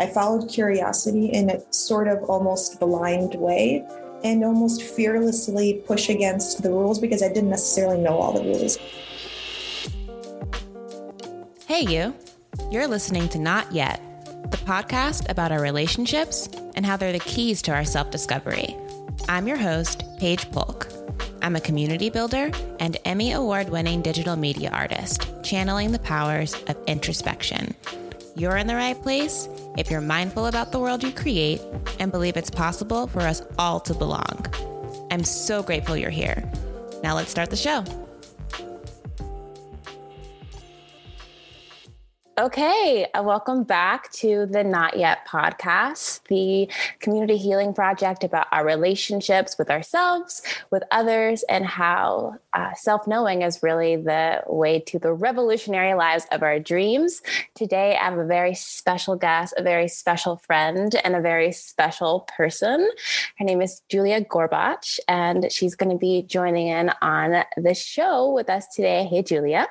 I followed curiosity in a sort of almost blind way and almost fearlessly push against the rules because I didn't necessarily know all the rules. Hey, you. You're listening to Not Yet, the podcast about our relationships and how they're the keys to our self discovery. I'm your host, Paige Polk. I'm a community builder and Emmy Award winning digital media artist, channeling the powers of introspection. You're in the right place if you're mindful about the world you create and believe it's possible for us all to belong. I'm so grateful you're here. Now let's start the show. Okay, uh, welcome back to the Not Yet podcast, the community healing project about our relationships with ourselves, with others, and how uh, self knowing is really the way to the revolutionary lives of our dreams. Today, I have a very special guest, a very special friend, and a very special person. Her name is Julia Gorbach, and she's going to be joining in on the show with us today. Hey, Julia.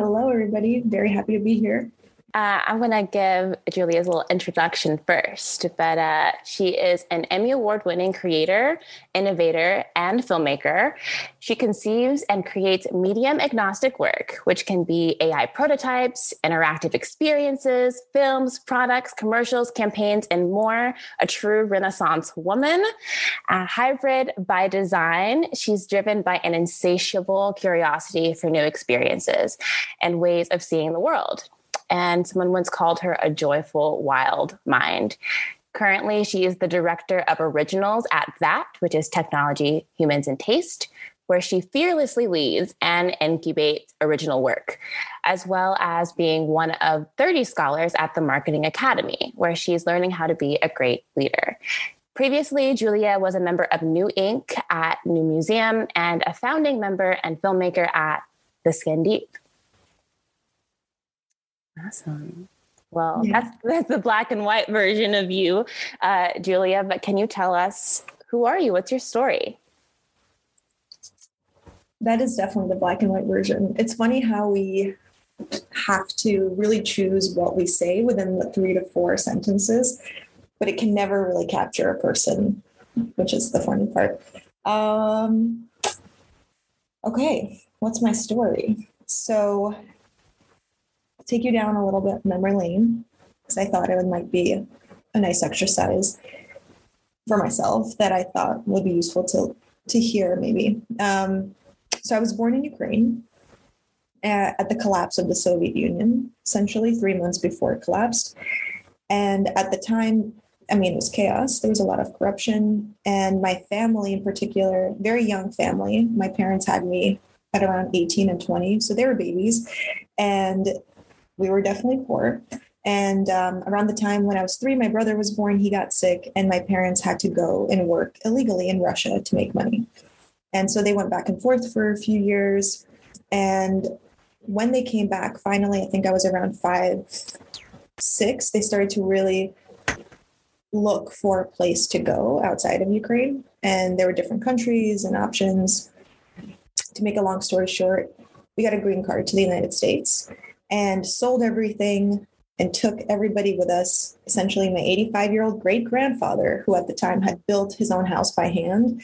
Hello, everybody. Very happy to be here. Uh, I'm going to give Julia's little introduction first, but uh, she is an Emmy Award winning creator, innovator, and filmmaker. She conceives and creates medium agnostic work, which can be AI prototypes, interactive experiences, films, products, commercials, campaigns, and more. A true Renaissance woman. A hybrid by design, she's driven by an insatiable curiosity for new experiences and ways of seeing the world and someone once called her a joyful, wild mind. Currently, she is the director of originals at THAT, which is Technology, Humans, and Taste, where she fearlessly leads and incubates original work, as well as being one of 30 scholars at the Marketing Academy, where she's learning how to be a great leader. Previously, Julia was a member of NEW INC at New Museum and a founding member and filmmaker at The Skin Deep. Awesome. Well, yeah. that's that's the black and white version of you, uh, Julia. But can you tell us who are you? What's your story? That is definitely the black and white version. It's funny how we have to really choose what we say within the three to four sentences, but it can never really capture a person, which is the funny part. Um, okay, what's my story? So take you down a little bit memory lane because I thought it might be a nice exercise for myself that I thought would be useful to to hear maybe. Um, so I was born in Ukraine at, at the collapse of the Soviet Union, essentially three months before it collapsed. And at the time, I mean, it was chaos. There was a lot of corruption. And my family, in particular, very young family, my parents had me at around 18 and 20. So they were babies. And we were definitely poor. And um, around the time when I was three, my brother was born, he got sick, and my parents had to go and work illegally in Russia to make money. And so they went back and forth for a few years. And when they came back, finally, I think I was around five, six, they started to really look for a place to go outside of Ukraine. And there were different countries and options. To make a long story short, we got a green card to the United States and sold everything and took everybody with us. Essentially, my 85 year old great grandfather, who at the time had built his own house by hand,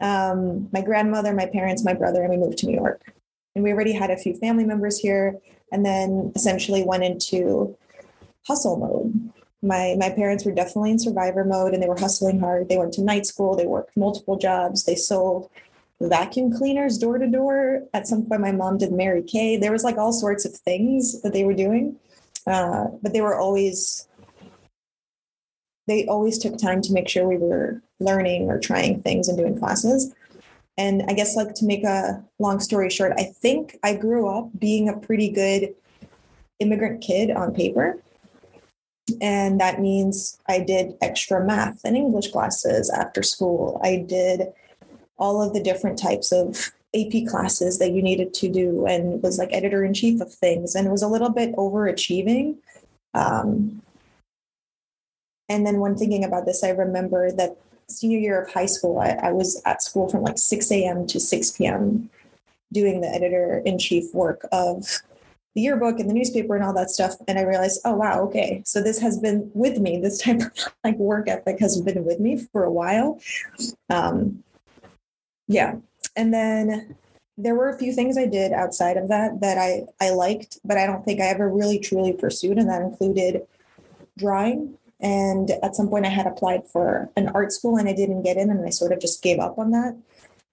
um, my grandmother, my parents, my brother, and we moved to New York. And we already had a few family members here, and then essentially went into hustle mode. My my parents were definitely in survivor mode, and they were hustling hard. They went to night school. They worked multiple jobs. They sold vacuum cleaners door to door. At some point, my mom did Mary Kay. There was like all sorts of things that they were doing, uh, but they were always they always took time to make sure we were learning or trying things and doing classes. And I guess like to make a long story short, I think I grew up being a pretty good immigrant kid on paper. And that means I did extra math and English classes after school. I did all of the different types of AP classes that you needed to do and was like editor in chief of things and it was a little bit overachieving. Um, and then when thinking about this, I remember that senior year of high school, I, I was at school from like 6 a.m. to 6 p.m. doing the editor in chief work of the yearbook and the newspaper and all that stuff. And I realized, oh wow, okay. So this has been with me. This type of like work ethic has been with me for a while. Um, yeah. And then there were a few things I did outside of that that I, I liked, but I don't think I ever really truly pursued. And that included drawing. And at some point I had applied for an art school and I didn't get in and I sort of just gave up on that.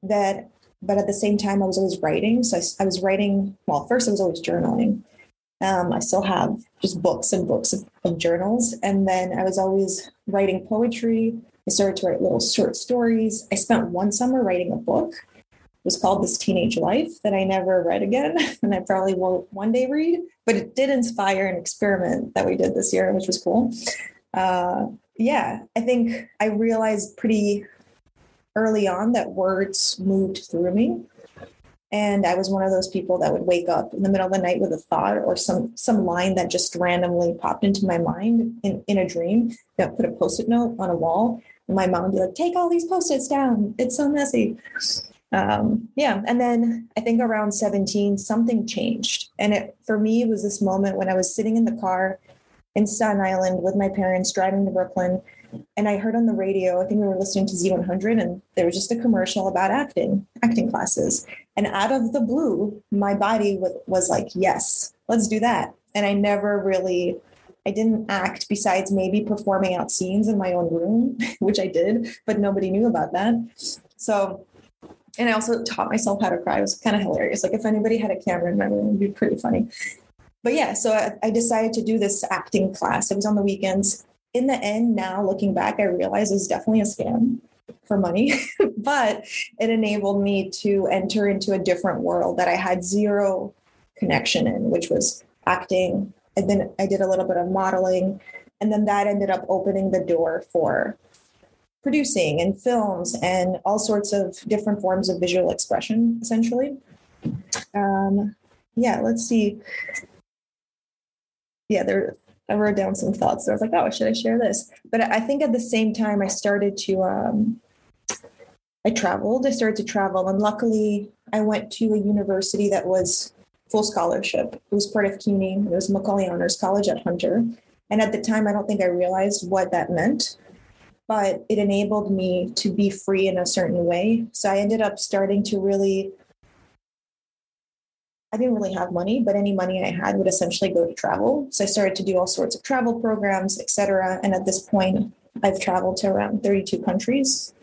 That but at the same time, I was always writing. So I, I was writing, well, first I was always journaling. Um, I still have just books and books of, of, journals. And then I was always writing poetry. I started to write little short stories. I spent one summer writing a book. It was called This Teenage Life that I never read again. And I probably will one day read, but it did inspire an experiment that we did this year, which was cool. Uh, yeah, I think I realized pretty early on that words moved through me. And I was one of those people that would wake up in the middle of the night with a thought or some some line that just randomly popped into my mind in, in a dream. that put a post-it note on a wall. My mom would be like, take all these post-its down. It's so messy. Um, yeah. And then I think around 17, something changed. And it for me it was this moment when I was sitting in the car in Staten Island with my parents driving to Brooklyn and I heard on the radio, I think we were listening to Z100, and there was just a commercial about acting, acting classes. And out of the blue, my body was, was like, yes, let's do that. And I never really, I didn't act besides maybe performing out scenes in my own room, which I did, but nobody knew about that. So, and I also taught myself how to cry. It was kind of hilarious. Like if anybody had a camera in my room, it'd be pretty funny. But yeah, so I, I decided to do this acting class. It was on the weekends in the end, now looking back, I realize it was definitely a scam for money, but it enabled me to enter into a different world that I had zero connection in, which was acting. And then I did a little bit of modeling. And then that ended up opening the door for producing and films and all sorts of different forms of visual expression, essentially. Um, yeah, let's see. Yeah, there I wrote down some thoughts. So I was like, oh, should I share this? But I think at the same time, I started to, um, I traveled. I started to travel. And luckily, I went to a university that was full scholarship. It was part of CUNY. It was Macaulay Honors College at Hunter. And at the time, I don't think I realized what that meant, but it enabled me to be free in a certain way. So I ended up starting to really I didn't really have money, but any money I had would essentially go to travel. So I started to do all sorts of travel programs, et cetera. And at this point, I've traveled to around 32 countries,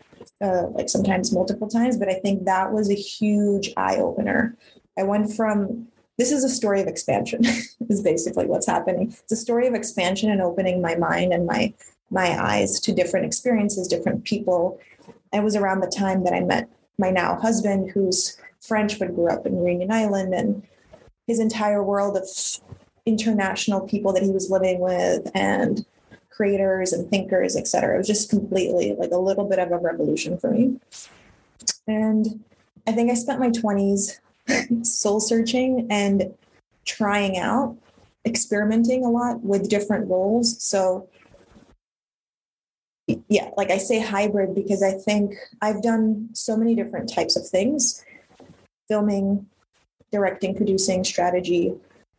uh, like sometimes multiple times. But I think that was a huge eye opener. I went from this is a story of expansion, is basically what's happening. It's a story of expansion and opening my mind and my my eyes to different experiences, different people. It was around the time that I met my now husband, who's French, but grew up in Reunion Island, and his entire world of international people that he was living with and creators and thinkers, etc. It was just completely like a little bit of a revolution for me. And I think I spent my 20s soul searching and trying out, experimenting a lot with different roles. So, yeah, like I say hybrid because I think I've done so many different types of things filming, directing, producing, strategy,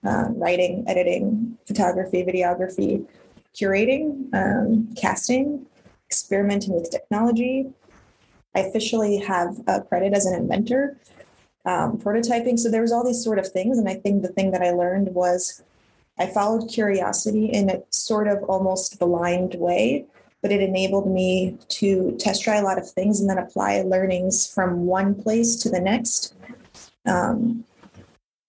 um, writing, editing, photography, videography, curating, um, casting, experimenting with technology. I officially have a credit as an inventor, um, prototyping. So there was all these sort of things. And I think the thing that I learned was I followed curiosity in a sort of almost blind way, but it enabled me to test try a lot of things and then apply learnings from one place to the next um,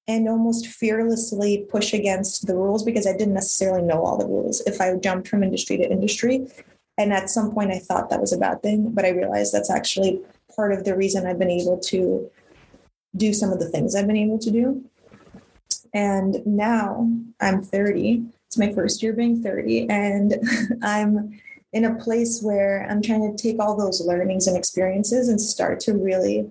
and almost fearlessly push against the rules because I didn't necessarily know all the rules if I jumped from industry to industry. And at some point, I thought that was a bad thing, but I realized that's actually part of the reason I've been able to do some of the things I've been able to do. And now I'm 30. It's my first year being 30. And I'm in a place where I'm trying to take all those learnings and experiences and start to really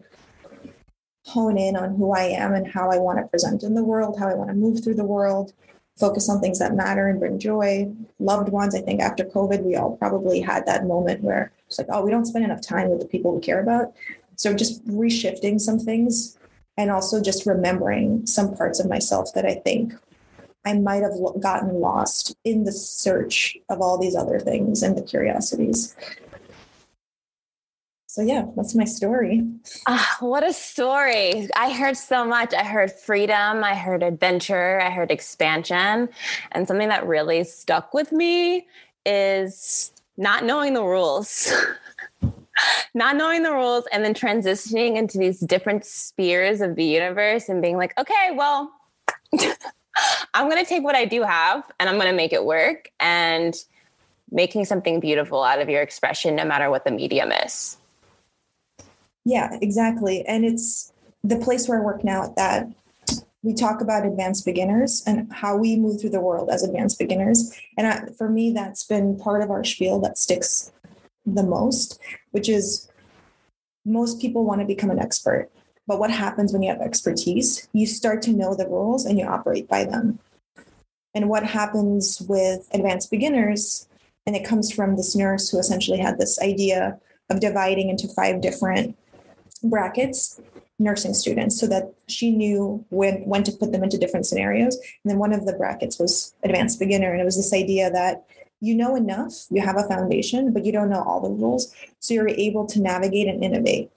hone in on who I am and how I want to present in the world, how I want to move through the world, focus on things that matter and bring joy. Loved ones, I think after COVID, we all probably had that moment where it's like, oh, we don't spend enough time with the people we care about. So just reshifting some things and also just remembering some parts of myself that I think I might have gotten lost in the search of all these other things and the curiosities. So yeah, that's my story. Ah, what a story. I heard so much. I heard freedom, I heard adventure, I heard expansion. And something that really stuck with me is not knowing the rules. not knowing the rules and then transitioning into these different spheres of the universe and being like, okay, well, I'm going to take what I do have and I'm going to make it work and making something beautiful out of your expression, no matter what the medium is. Yeah, exactly. And it's the place where I work now at that we talk about advanced beginners and how we move through the world as advanced beginners. And I, for me, that's been part of our spiel that sticks the most, which is most people want to become an expert. But what happens when you have expertise? You start to know the rules and you operate by them. And what happens with advanced beginners, and it comes from this nurse who essentially had this idea of dividing into five different brackets nursing students so that she knew when when to put them into different scenarios and then one of the brackets was advanced beginner and it was this idea that you know enough you have a foundation but you don't know all the rules so you're able to navigate and innovate.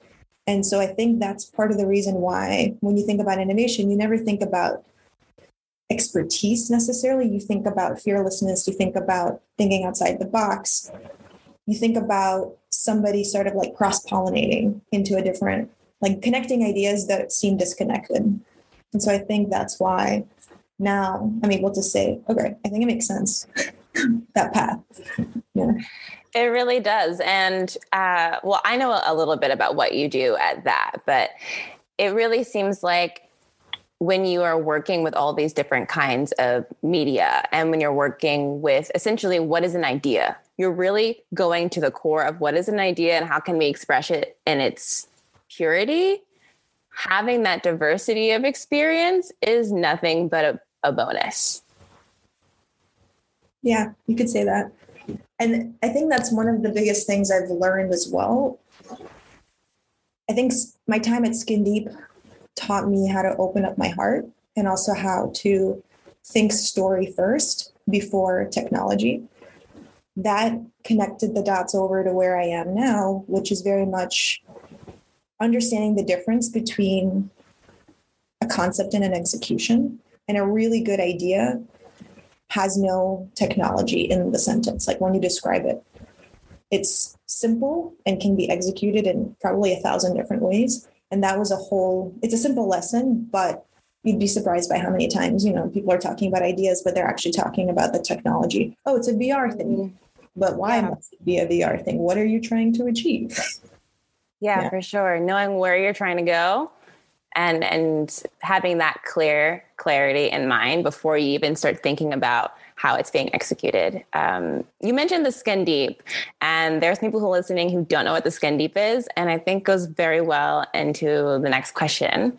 And so i think that's part of the reason why when you think about innovation you never think about expertise necessarily. You think about fearlessness. You think about thinking outside the box. You think about somebody sort of like cross pollinating into a different, like connecting ideas that seem disconnected. And so I think that's why now I'm able to say, okay, I think it makes sense that path. Yeah. It really does. And uh, well, I know a little bit about what you do at that, but it really seems like when you are working with all these different kinds of media and when you're working with essentially what is an idea you're really going to the core of what is an idea and how can we express it in its purity having that diversity of experience is nothing but a, a bonus yeah you could say that and i think that's one of the biggest things i've learned as well i think my time at skin deep taught me how to open up my heart and also how to think story first before technology that connected the dots over to where I am now, which is very much understanding the difference between a concept and an execution. And a really good idea has no technology in the sentence, like when you describe it. It's simple and can be executed in probably a thousand different ways. And that was a whole, it's a simple lesson, but you'd be surprised by how many times, you know, people are talking about ideas, but they're actually talking about the technology. Oh, it's a VR thing. Mm-hmm. But why yeah. must it be a VR thing? What are you trying to achieve? Yeah, yeah, for sure. Knowing where you're trying to go and and having that clear clarity in mind before you even start thinking about how it's being executed. Um, you mentioned the skin deep, and there's people who are listening who don't know what the skin deep is, and I think goes very well into the next question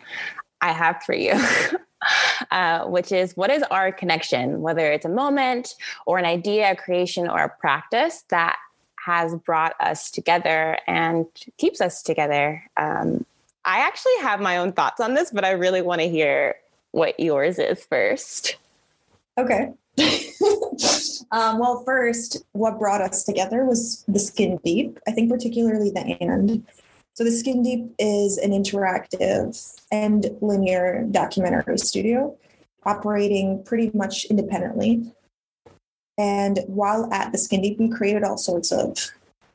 I have for you. uh, which is what is our connection, whether it's a moment or an idea, a creation, or a practice that has brought us together and keeps us together. Um, I actually have my own thoughts on this, but I really want to hear what yours is first. Okay. um, well, first, what brought us together was the skin deep. I think, particularly the and. So the Skin Deep is an interactive and linear documentary studio operating pretty much independently. And while at the Skin Deep, we created all sorts of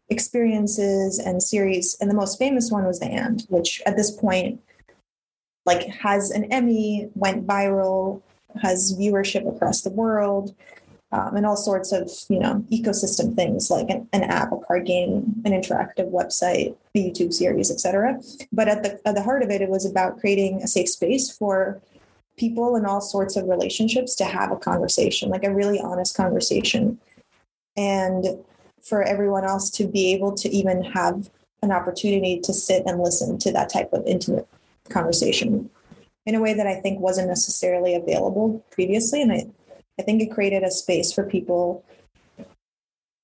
experiences and series. And the most famous one was The And, which at this point, like has an Emmy, went viral, has viewership across the world, um, and all sorts of you know ecosystem things like an, an, app, a card game, an interactive website, the YouTube series, etc. But at the at the heart of it, it was about creating a safe space for people in all sorts of relationships to have a conversation, like a really honest conversation, and for everyone else to be able to even have an opportunity to sit and listen to that type of intimate conversation in a way that I think wasn't necessarily available previously. And I, I think it created a space for people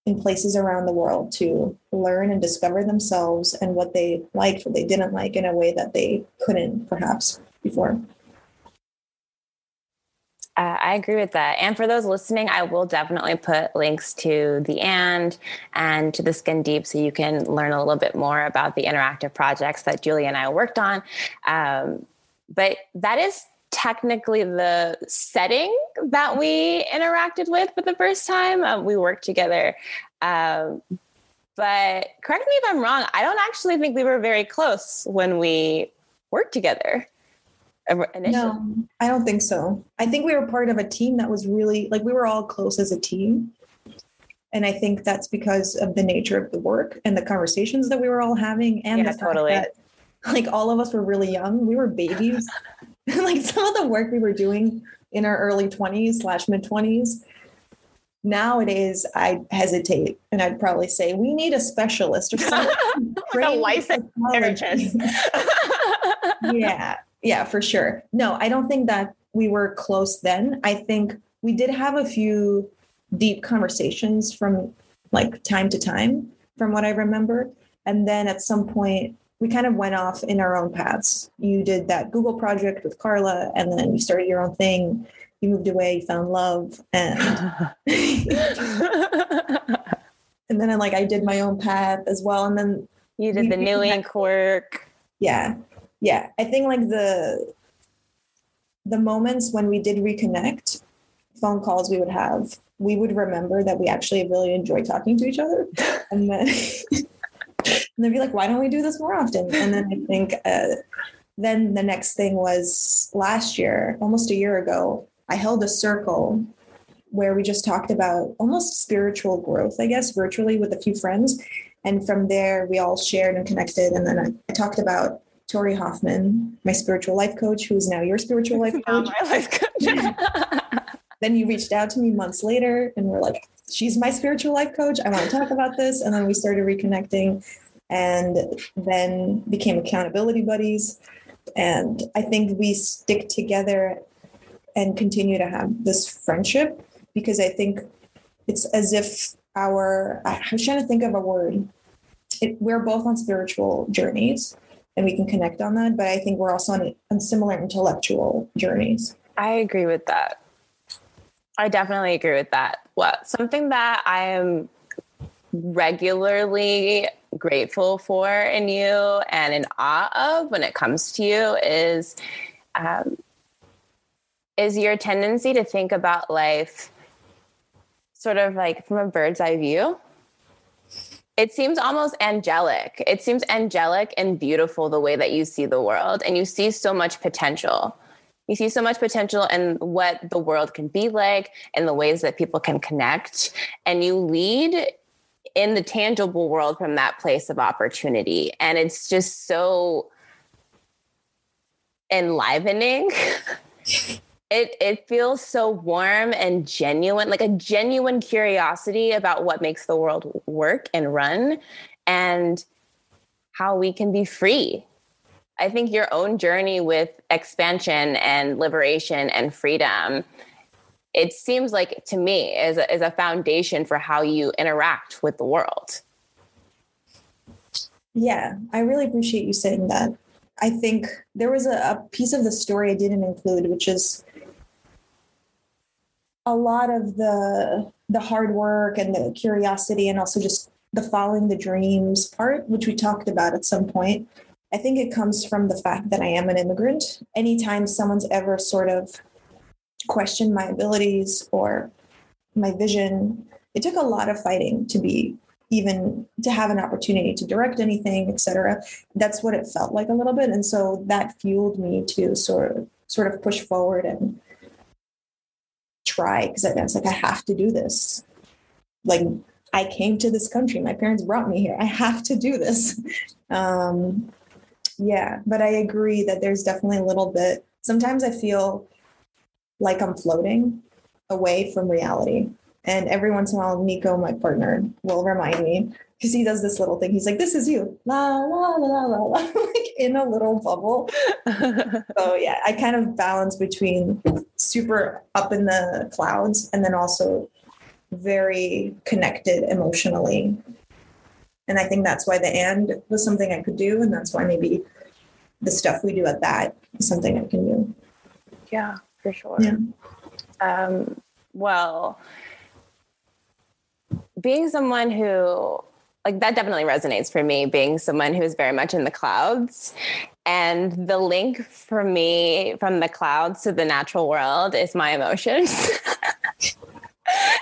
in places around the world to learn and discover themselves and what they liked, what they didn't like in a way that they couldn't perhaps before. Uh, I agree with that. And for those listening, I will definitely put links to the and and to the Skin Deep so you can learn a little bit more about the interactive projects that Julie and I worked on. Um, but that is technically the setting that we interacted with for the first time. Um, we worked together. Um, but correct me if I'm wrong, I don't actually think we were very close when we worked together. Initially. No, I don't think so. I think we were part of a team that was really like we were all close as a team. And I think that's because of the nature of the work and the conversations that we were all having and yeah, the totally. that like all of us were really young. We were babies. like some of the work we were doing in our early 20s slash mid 20s nowadays i hesitate and i'd probably say we need a specialist or something like a licensed therapist yeah yeah, for sure. No, I don't think that we were close then. I think we did have a few deep conversations from like time to time, from what I remember. And then at some point, we kind of went off in our own paths. You did that Google project with Carla, and then you started your own thing. You moved away, you found love, and and then like I did my own path as well. And then you did the NEW INC work. Yeah, yeah i think like the the moments when we did reconnect phone calls we would have we would remember that we actually really enjoy talking to each other. And then and they'd be like why don't we do this more often? And then i think uh, then the next thing was last year almost a year ago i held a circle where we just talked about almost spiritual growth i guess virtually with a few friends. And from there we all shared and connected. And then I, I talked about Tori Hoffman, my spiritual life coach, who is now your spiritual life coach. my life coach. then you reached out to me months later and we're like, she's my spiritual life coach. I want to talk about this. And then we started reconnecting and then became accountability buddies. And I think we stick together and continue to have this friendship because I think it's as if our, I was trying to think of a word. It, we're both on spiritual journeys and we can connect on that. But I think we're also on, on similar intellectual journeys. I agree with that. I definitely agree with that. Well, something that I am regularly grateful for in you and in awe of when it comes to you is um, is your tendency to think about life sort of like from a bird's eye view it seems almost angelic. It seems angelic and beautiful the way that you see the world, and you see so much potential. You see so much potential in what the world can be like and the ways that people can connect. And you lead in the tangible world from that place of opportunity. And it's just so enlivening. it it feels so warm and genuine like a genuine curiosity about what makes the world work and run and how we can be free. I think your own journey with expansion and liberation and freedom it seems like to me is a, is a foundation for how you interact with the world. Yeah i really appreciate you saying that. I think there was a, a piece of the story i didn't include which is a lot of the the hard work and the curiosity and also just the following the dreams part which we talked about at some point. I think it comes from the fact that i am an immigrant. Anytime someone's ever sort of questioned my abilities or my vision it took a lot of fighting to be even to have an opportunity to direct anything etc that's what it felt like a little bit. And so that fueled me to sort of sort of push forward and try because I was like, I have to do this. Like I came to this country. My parents brought me here. I have to do this. Um, yeah, but I agree that there's definitely a little bit. Sometimes I feel like I'm floating away from reality. And every once in a while, Nico, my partner, will remind me because he does this little thing. He's like, "This is you, la la la la la," like in a little bubble. so yeah, I kind of balance between super up in the clouds and then also very connected emotionally. And I think that's why the and was something I could do, and that's why maybe the stuff we do at that is something I can do. Yeah, for sure. Yeah. Um, well, being someone who like that definitely resonates for me being someone who's very much in the clouds. And the link for me from the clouds to the natural world is my emotions.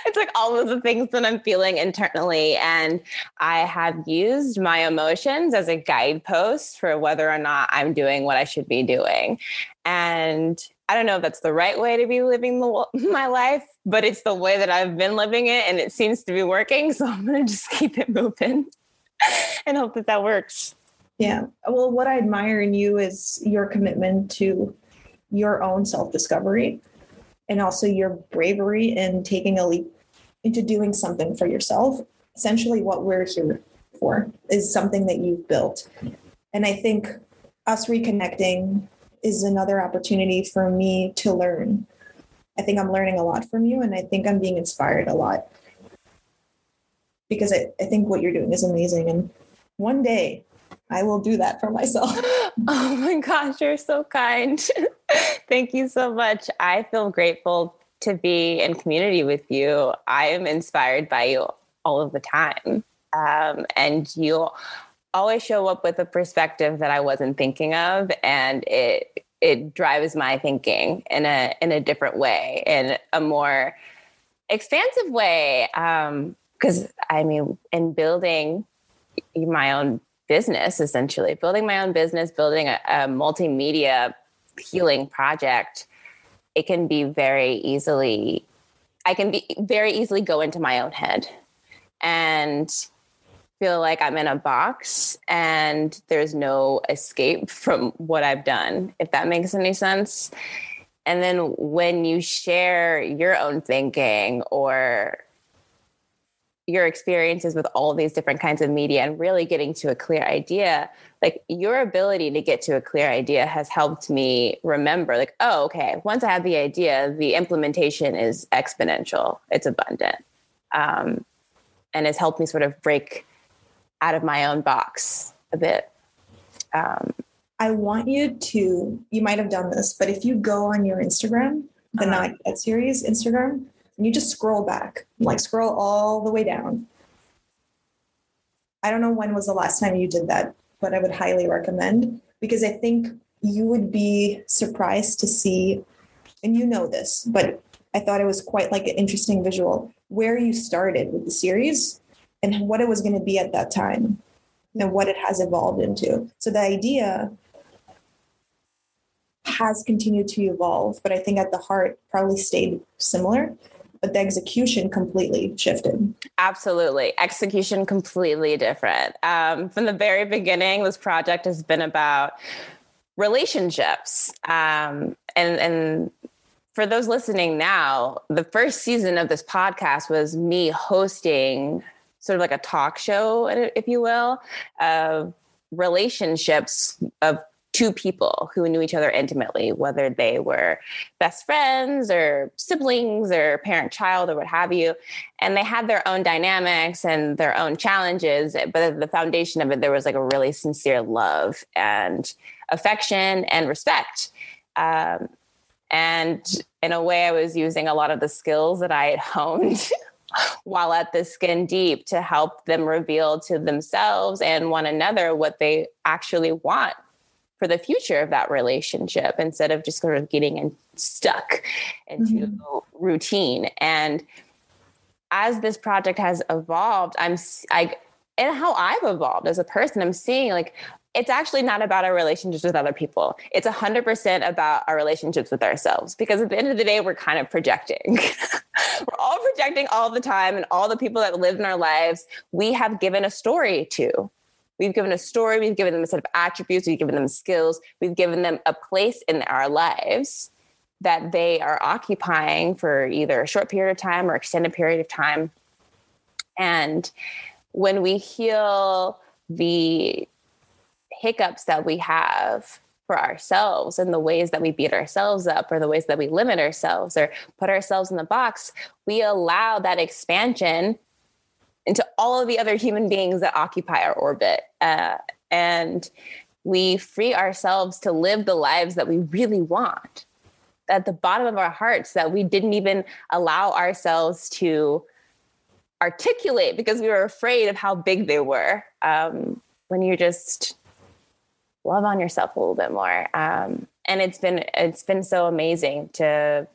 It's like all of the things that i'm feeling internally. And i have used my emotions as a guidepost for whether or not i'm doing what i should be doing. And I don't know if that's the right way to be living the, my life, but it's the way that I've been living it and it seems to be working. So I'm going to just keep it moving and hope that that works. Yeah. Well, what I admire in you is your commitment to your own self discovery and also your bravery in taking a leap into doing something for yourself. Essentially, what we're here for is something that you've built. And I think us reconnecting is another opportunity for me to learn. I think I'm learning a lot from you, and I think I'm being inspired a lot because I, I think what you're doing is amazing. And one day I will do that for myself. Oh my gosh, you're so kind. Thank you so much. I feel grateful to be in community with you. I am inspired by you all of the time. Um, and you always show up with a perspective that I wasn't thinking of, and it it drives my thinking in a in a different way, in a more expansive way. Because um, I mean, in building my own business, essentially building my own business, building a, a multimedia healing project, it can be very easily. I can be very easily go into my own head and feel like I'm in a box and there's no escape from what I've done, if that makes any sense. And then when you share your own thinking or your experiences with all these different kinds of media and really getting to a clear idea, like your ability to get to a clear idea has helped me remember, like, oh, okay, once I have the idea, the implementation is exponential, it's abundant. Um, and has helped me sort of break out of my own box a bit. Um, I want you to, you might have done this, but if you go on your Instagram, the uh-huh. Not Yet series Instagram, and you just scroll back, like scroll all the way down. I don't know when was the last time you did that, but I would highly recommend because I think you would be surprised to see, and you know this, but I thought it was quite like an interesting visual where you started with the series and what it was going to be at that time and what it has evolved into. So the idea has continued to evolve, but I think at the heart probably stayed similar, but the execution completely shifted. Absolutely. Execution completely different. Um, from the very beginning, this project has been about relationships. Um, and, and for those listening now, the first season of this podcast was me hosting sort of like a talk show, if you will, of relationships of two people who knew each other intimately, whether they were best friends or siblings or parent child or what have you. And they had their own dynamics and their own challenges. But at the foundation of it, there was like a really sincere love and affection and respect. Um, and in a way, I was using a lot of the skills that I had honed while at the skin deep to help them reveal to themselves and one another what they actually want for the future of that relationship instead of just sort of getting in, stuck into mm-hmm. routine and as this project has evolved i'm i and how i've evolved as a person i'm seeing like it's actually not about our relationships with other people. It's 100% about our relationships with ourselves because at the end of the day, we're kind of projecting. we're all projecting all the time, and all the people that live in our lives, we have given a story to. We've given a story, we've given them a set of attributes, we've given them skills, we've given them a place in our lives that they are occupying for either a short period of time or extended period of time. And when we heal the hiccups that we have for ourselves and the ways that we beat ourselves up or the ways that we limit ourselves or put ourselves in the box, we allow that expansion into all of the other human beings that occupy our orbit. Uh, and we free ourselves to live the lives that we really want. at the bottom of our hearts that we didn't even allow ourselves to articulate because we were afraid of how big they were. Um, when you're just love on yourself a little bit more, um, and it's been it's been so amazing to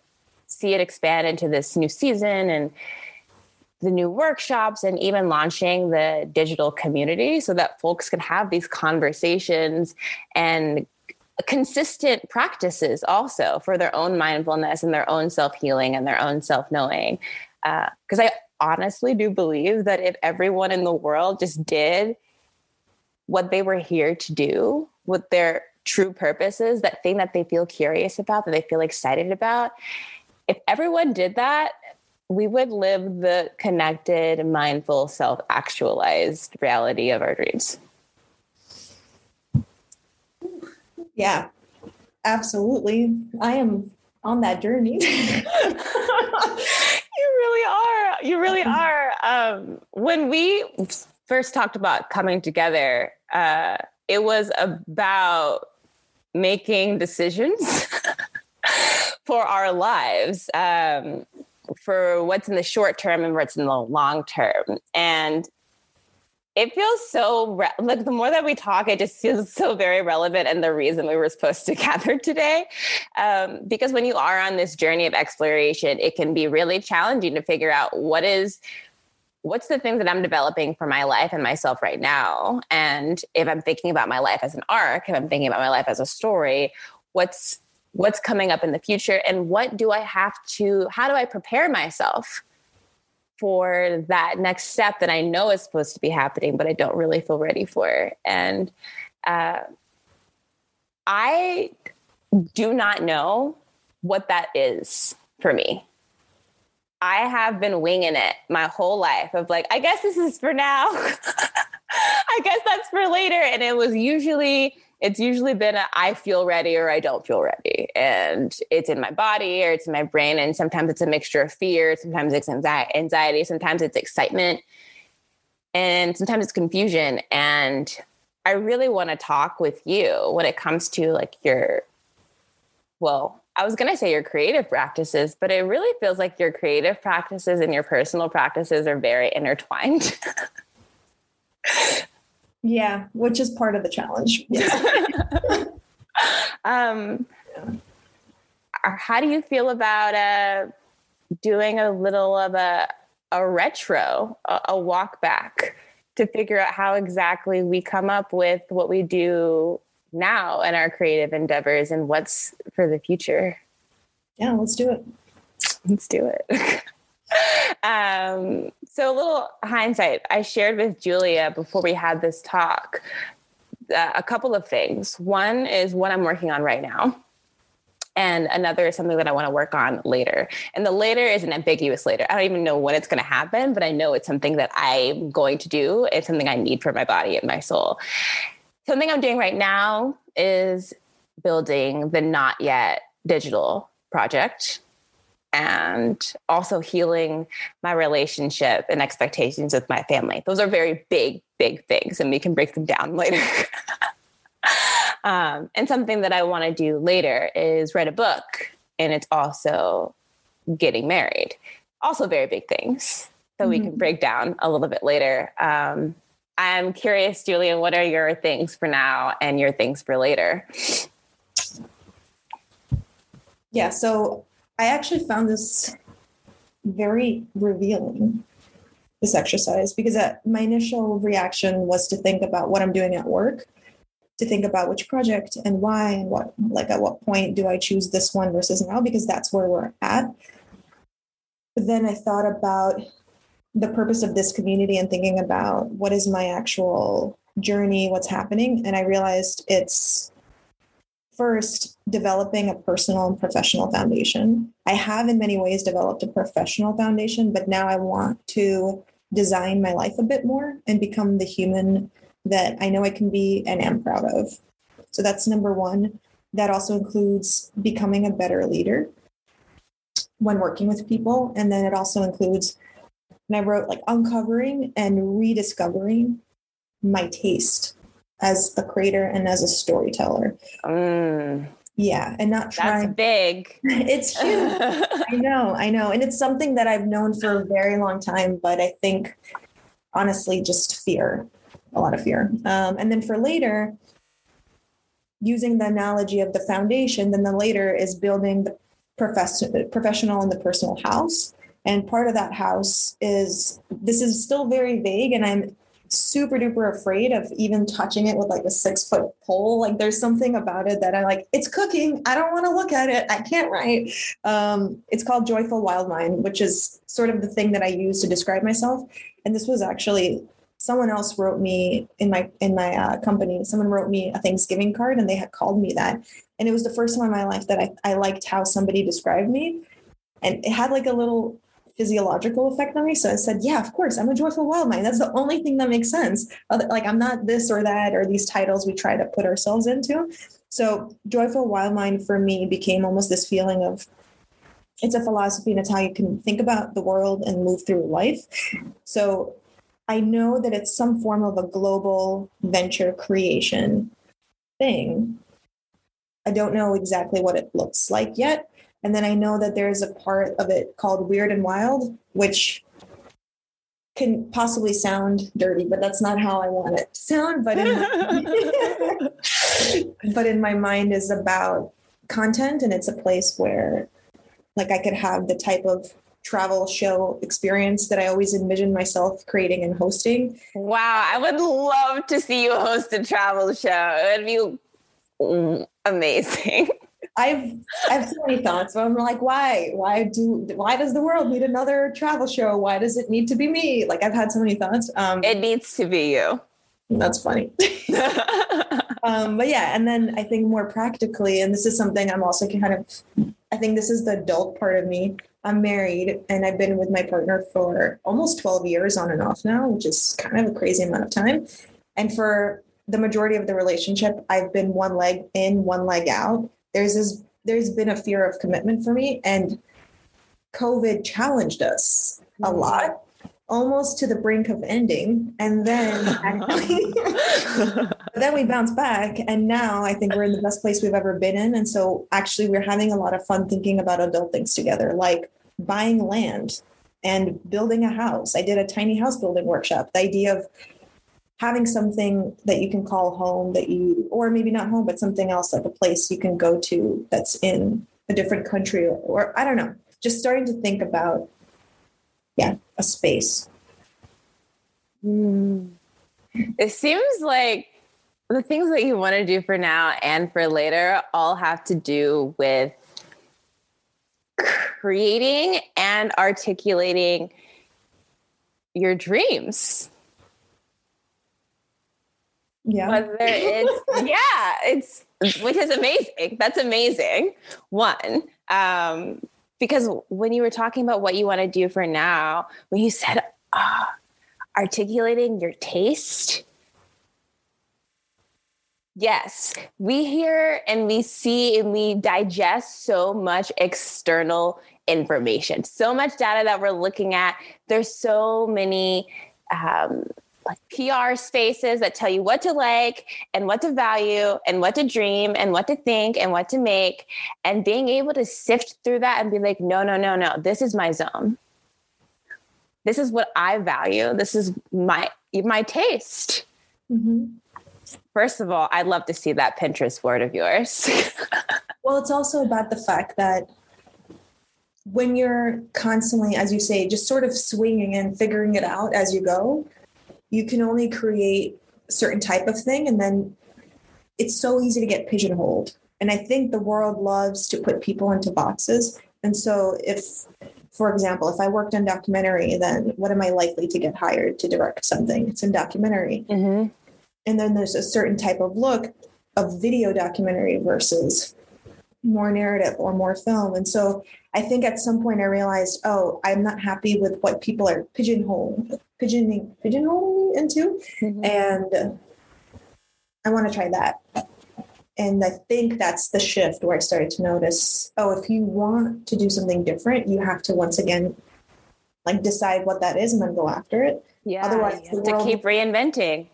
see it expand into this new season and the new workshops and even launching the digital community so that folks can have these conversations and consistent practices also for their own mindfulness and their own self healing and their own self knowing. Because uh, I honestly do believe that if everyone in the world just did what they were here to do, what their true purpose is, that thing that they feel curious about, that they feel excited about, if everyone did that, we would live the connected, mindful, self actualized reality of our dreams. Yeah, absolutely. I am on that journey. you really are. You really are. Um, when we first talked about coming together, uh, it was about making decisions for our lives. Um, for what's in the short term and what's in the long term. And it feels so re- like the more that we talk, it just feels so very relevant and the reason we were supposed to gather today. Um, because when you are on this journey of exploration, it can be really challenging to figure out what is what's the things that I'm developing for my life and myself right now. And if I'm thinking about my life as an arc, if I'm thinking about my life as a story, what's what's coming up in the future and what do I have to, how do I prepare myself for that next step that I know is supposed to be happening, but I don't really feel ready for. And uh, I do not know what that is for me. I have been winging it my whole life of like, I guess this is for now. I guess that's for later. And it was usually it's usually been a I feel ready or I don't feel ready. And it's in my body or it's in my brain. And sometimes it's a mixture of fear, sometimes it's anxiety, sometimes it's excitement, and sometimes it's confusion. And I really want to talk with you when it comes to like your, well, I was going to say your creative practices, but it really feels like your creative practices and your personal practices are very intertwined. Yeah, which is part of the challenge. um, how do you feel about uh, doing a little of a a retro, a, a walk back to figure out how exactly we come up with what we do now in our creative endeavors and what's for the future? Yeah, let's do it. Let's do it. um, so a little hindsight, I shared with Julia before we had this talk uh, a couple of things. One is what I'm working on right now. And another is something that I want to work on later. And the later is an ambiguous later. I don't even know when it's going to happen, but I know it's something that I'm going to do. It's something I need for my body and my soul. Something I'm doing right now is building the not yet digital project and also healing my relationship and expectations with my family. Those are very big, big things, and we can break them down later. um, and something that I want to do later is write a book, and it's also getting married. Also, very big things that mm-hmm. we can mm-hmm. break down a little bit later. Um, I'm curious, Julia, what are your things for now and your things for later? Yeah, so I actually found this very revealing, this exercise, because uh, my initial reaction was to think about what I'm doing at work, to think about which project and why, and what, like, at what point do I choose this one versus now, because that's where we're at. But then I thought about the purpose of this community and thinking about what is my actual journey, what's happening. And I realized it's first developing a personal and professional foundation. I have in many ways developed a professional foundation, but now I want to design my life a bit more and become the human that I know I can be and am proud of. So that's number one. That also includes becoming a better leader when working with people. And then it also includes, and I wrote like uncovering and rediscovering my taste as a creator and as a storyteller. Mm. Yeah, and not trying. That's big. it's huge. I know, I know. And it's something that I've known for a very long time, but I think honestly, just fear, a lot of fear. Um, and then for later, using the analogy of the foundation, then the later is building the profess- professional and the personal house. And part of that house is this is still very vague, and I'm super duper afraid of even touching it with like a six foot pole. Like there's something about it that I like, it's cooking. I don't want to look at it. I can't write. Um, it's called Joyful Wild Mind, which is sort of the thing that I use to describe myself. And this was actually someone else wrote me in my in my uh, company someone wrote me a thanksgiving card and they had called me that and it was the first time in my life that I, I liked how somebody described me and it had like a little physiological effect on me. So I said, yeah, of course, I'm a joyful wild mind. That's the only thing that makes sense. Like I'm not this or that or these titles we try to put ourselves into. So joyful wild mind for me became almost this feeling of it's a philosophy and it's how you can think about the world and move through life. So I know that it's some form of a global venture creation thing. I don't know exactly what it looks like yet, and then I know that there's a part of it called Weird and Wild, which can possibly sound dirty, but that's not how I want it to sound. But in my, but in my mind is about content, and it's a place where, like, I could have the type of travel show experience that I always envisioned myself creating and hosting. Wow, I would love to see you host a travel show. It would be amazing. I've I have so many thoughts. But I'm like, why? Why do why does the world need another travel show? Why does it need to be me? Like I've had so many thoughts. Um, it needs to be you. That's funny. um, but yeah, and then I think more practically, and this is something I'm also kind of I think this is the adult part of me. I'm married and I've been with my partner for almost 12 years on and off now, which is kind of a crazy amount of time. And for the majority of the relationship, I've been one leg in, one leg out there's this there's been a fear of commitment for me and covid challenged us a mm-hmm. lot almost to the brink of ending and then then we bounced back and now i think we're in the best place we've ever been in and so actually we're having a lot of fun thinking about adult things together like buying land and building a house i did a tiny house building workshop the idea of having something that you can call home that you or maybe not home but something else like a place you can go to that's in a different country or, or i don't know. Just starting to think about yeah a space. Mm. it seems like the things that you want to do for now and for later all have to do with creating and articulating your dreams yeah. Whether it's yeah, it's which is amazing. That's amazing. One. Um, because when you were talking about what you want to do for now, when you said uh, articulating your taste, Yes, we hear and we see and we digest so much external information, so much data that we're looking at. There's so many um, like PR spaces that tell you what to like and what to value and what to dream and what to think and what to make. And being able to sift through that and be like no no no no this is my zone. This is what i value. This is my my taste. Mm-hmm. first of all i'd love to see that pinterest board of yours. Well it's also about the fact that when you're constantly as you say just sort of swinging and figuring it out as you go you can only create a certain type of thing and then it's so easy to get pigeonholed. And i think the world loves to put people into boxes. And so if for example if i worked on documentary then what am i likely to get hired to direct something? It's in documentary. Mm-hmm. and then there's a certain type of look of video documentary versus more narrative or more film. And so i think at some point i realized oh i'm not happy with what people are pigeonholing pigeoning pigeonholing me into. Mm-hmm. and i want to try that. And i think that's the shift where i started to notice oh if you want to do something different you have to once again like decide what that is and then go after it. Yeah otherwise to keep reinventing.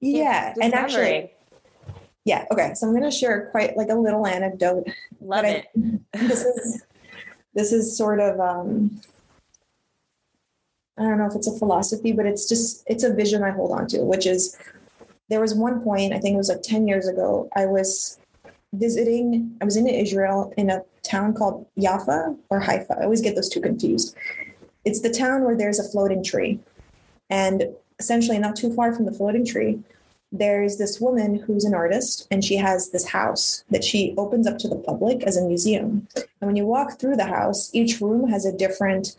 Yeah keep and actually Yeah. Okay. So I'm going to share quite like a little anecdote. Love it. I, this is this is sort of um, I don't know if it's a philosophy, but it's just it's a vision I hold on to, which is there was one point I think it was like ten years ago. I was visiting. I was in Israel in a town called Jaffa or Haifa. I always get those two confused. It's the town where there's a floating tree, and essentially not too far from the floating tree there's this woman who's an artist and she has this house that she opens up to the public as a museum. And when you walk through the house, each room has a different,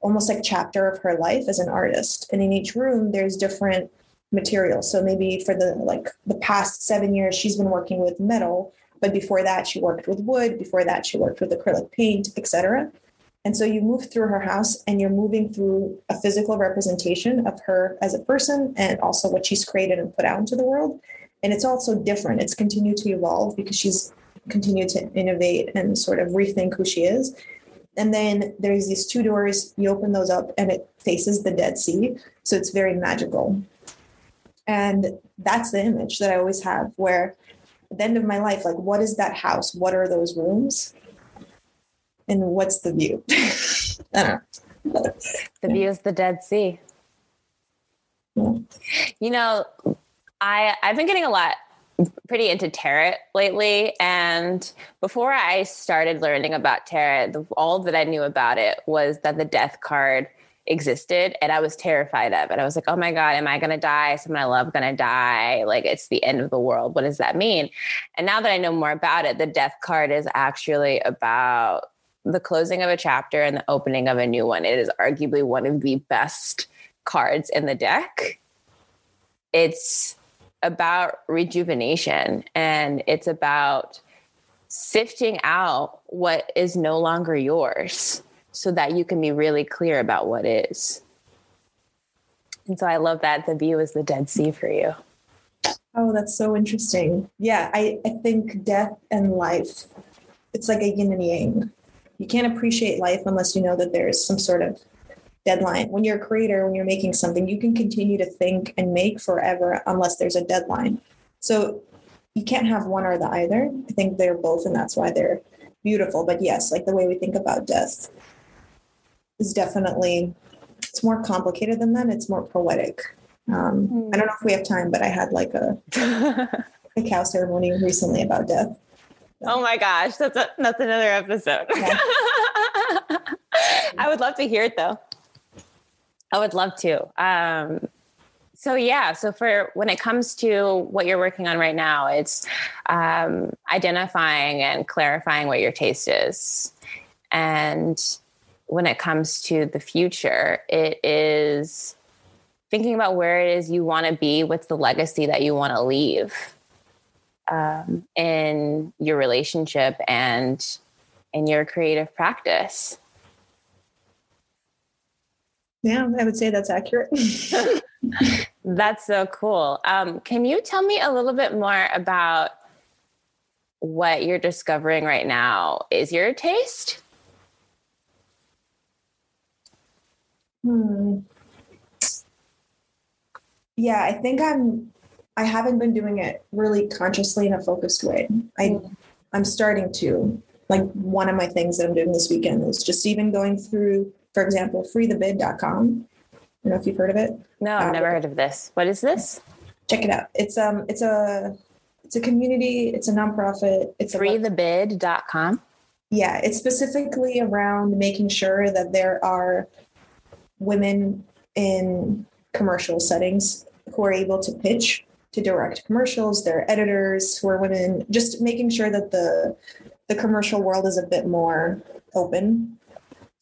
almost like chapter of her life as an artist. And in each room, there's different materials. So maybe for the like the past seven years, she's been working with metal, but before that, she worked with wood. Before that, she worked with acrylic paint, etc. And so you move through her house and you're moving through a physical representation of her as a person and also what she's created and put out into the world. And it's also different. It's continued to evolve because she's continued to innovate and sort of rethink who she is. And then there's these two doors, you open those up and it faces the Dead Sea. So it's very magical. And that's the image that I always have where at the end of my life, like, what is that house? What are those rooms? And what's the view? I don't know. The view is the Dead Sea. You know, I I've been getting a lot pretty into tarot lately and before I started learning about tarot, the, all that I knew about it was that the death card existed and I was terrified of it. I was like, "Oh my god, am I to die? Someone I love to die? Like it's the end of the world. What does that mean?" And now that I know more about it, the death card is actually about the closing of a chapter and the opening of a new one. It is arguably one of the best cards in the deck. It's about rejuvenation and it's about sifting out what is no longer yours so that you can be really clear about what is. And so I love that the view is the Dead Sea for you. Oh, that's so interesting. Yeah, I, I think death and life, it's like a yin and yang you can't appreciate life unless you know that there's some sort of deadline. When you're a creator, when you're making something, you can continue to think and make forever unless there's a deadline. So you can't have one or the either. I think they're both, and that's why they're beautiful. But yes, like the way we think about death is definitely it's more complicated than that. It's more poetic. Um, mm. I don't know if we have time, but I had like a a cacao ceremony recently about death. Oh my gosh, that's a, that's another episode. I would love to hear it though. I would love to. Um, so yeah, so for when it comes to what you're working on right now, it's um, identifying and clarifying what your taste is, and when it comes to the future, it is thinking about where it is you want to be, what's the legacy that you want to leave um, in your relationship and in your creative practice. Yeah, I would say that's accurate. that's so cool. Um, can you tell me a little bit more about what you're discovering right now? Is your taste? Hmm. Yeah, I think I'm I haven't been doing it really consciously in a focused way. I mm. I'm starting to. Like one of my things that I'm doing this weekend is just even going through, for example, freethebid.com. I don't know if you've heard of it. No, I've um, never heard of this. What is this? Check it out. It's um it's a it's a community, it's a nonprofit. It's freethebid.com. Yeah, it's specifically around making sure that there are women in commercial settings who are able to pitch to direct commercials, their editors who are women, just making sure that the the commercial world is a bit more open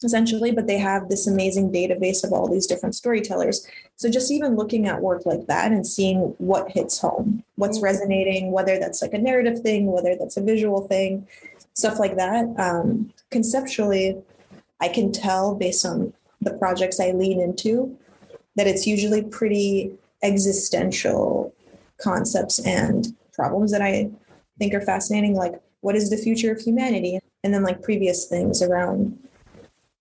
essentially but they have this amazing database of all these different storytellers. So just even looking at work like that and seeing what hits home what's resonating whether that's like a narrative thing whether that's a visual thing stuff like that um, conceptually i can tell based on the projects i lean into that it's usually pretty existential concepts and problems that I think are fascinating, like what is the future of humanity? And then like previous things around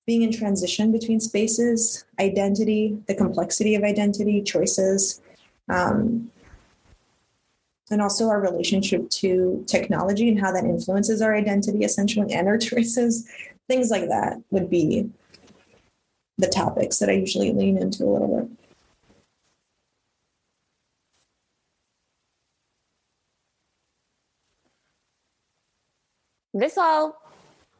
being in transition between spaces, identity, the complexity of identity, choices. Um, and also our relationship to technology and how that influences our identity essentially and our choices things like that would be the topics that i usually lean into a little bit this all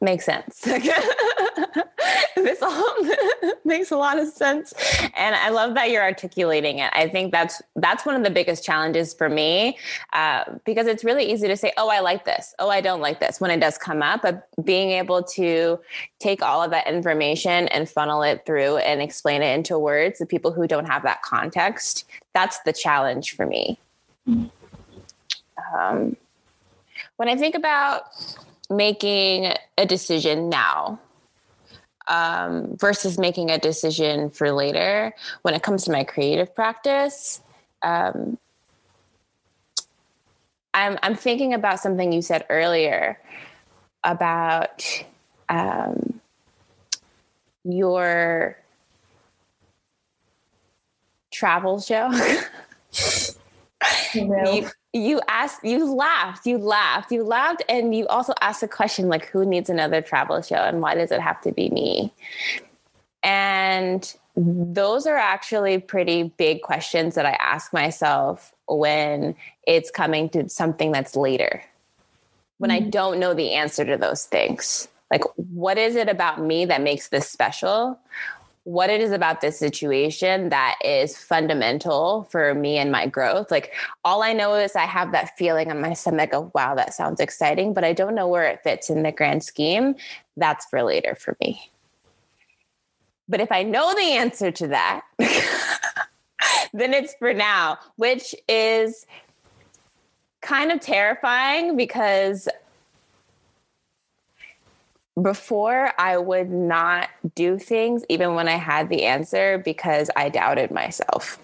makes sense. this all makes a lot of sense. And I love that you're articulating it. I think that's that's one of the biggest challenges for me uh, because it's really easy to say, "Oh, I like this. Oh, I don't like this." When it does come up, but being able to take all of that information and funnel it through and explain it into words to people who don't have that context, that's the challenge for me. Um, when I think about making a decision now um, versus making a decision for later. When it comes to my creative practice um, I'm, I'm thinking about something you said earlier about um, your travel show you, you asked you laughed you laughed you laughed and you also asked a question like who needs another travel show and why does it have to be me? And those are actually pretty big questions that i ask myself when it's coming to something that's later. When mm-hmm. i don't know the answer to those things. Like what is it about me that makes this special what it is about this situation that is fundamental for me and my growth. Like all I know is I have that feeling on my stomach of wow, that sounds exciting, but I don't know where it fits in the grand scheme. That's for later for me. But if I know the answer to that, then it's for now, which is kind of terrifying because before I would not do things even when I had the answer because I doubted myself.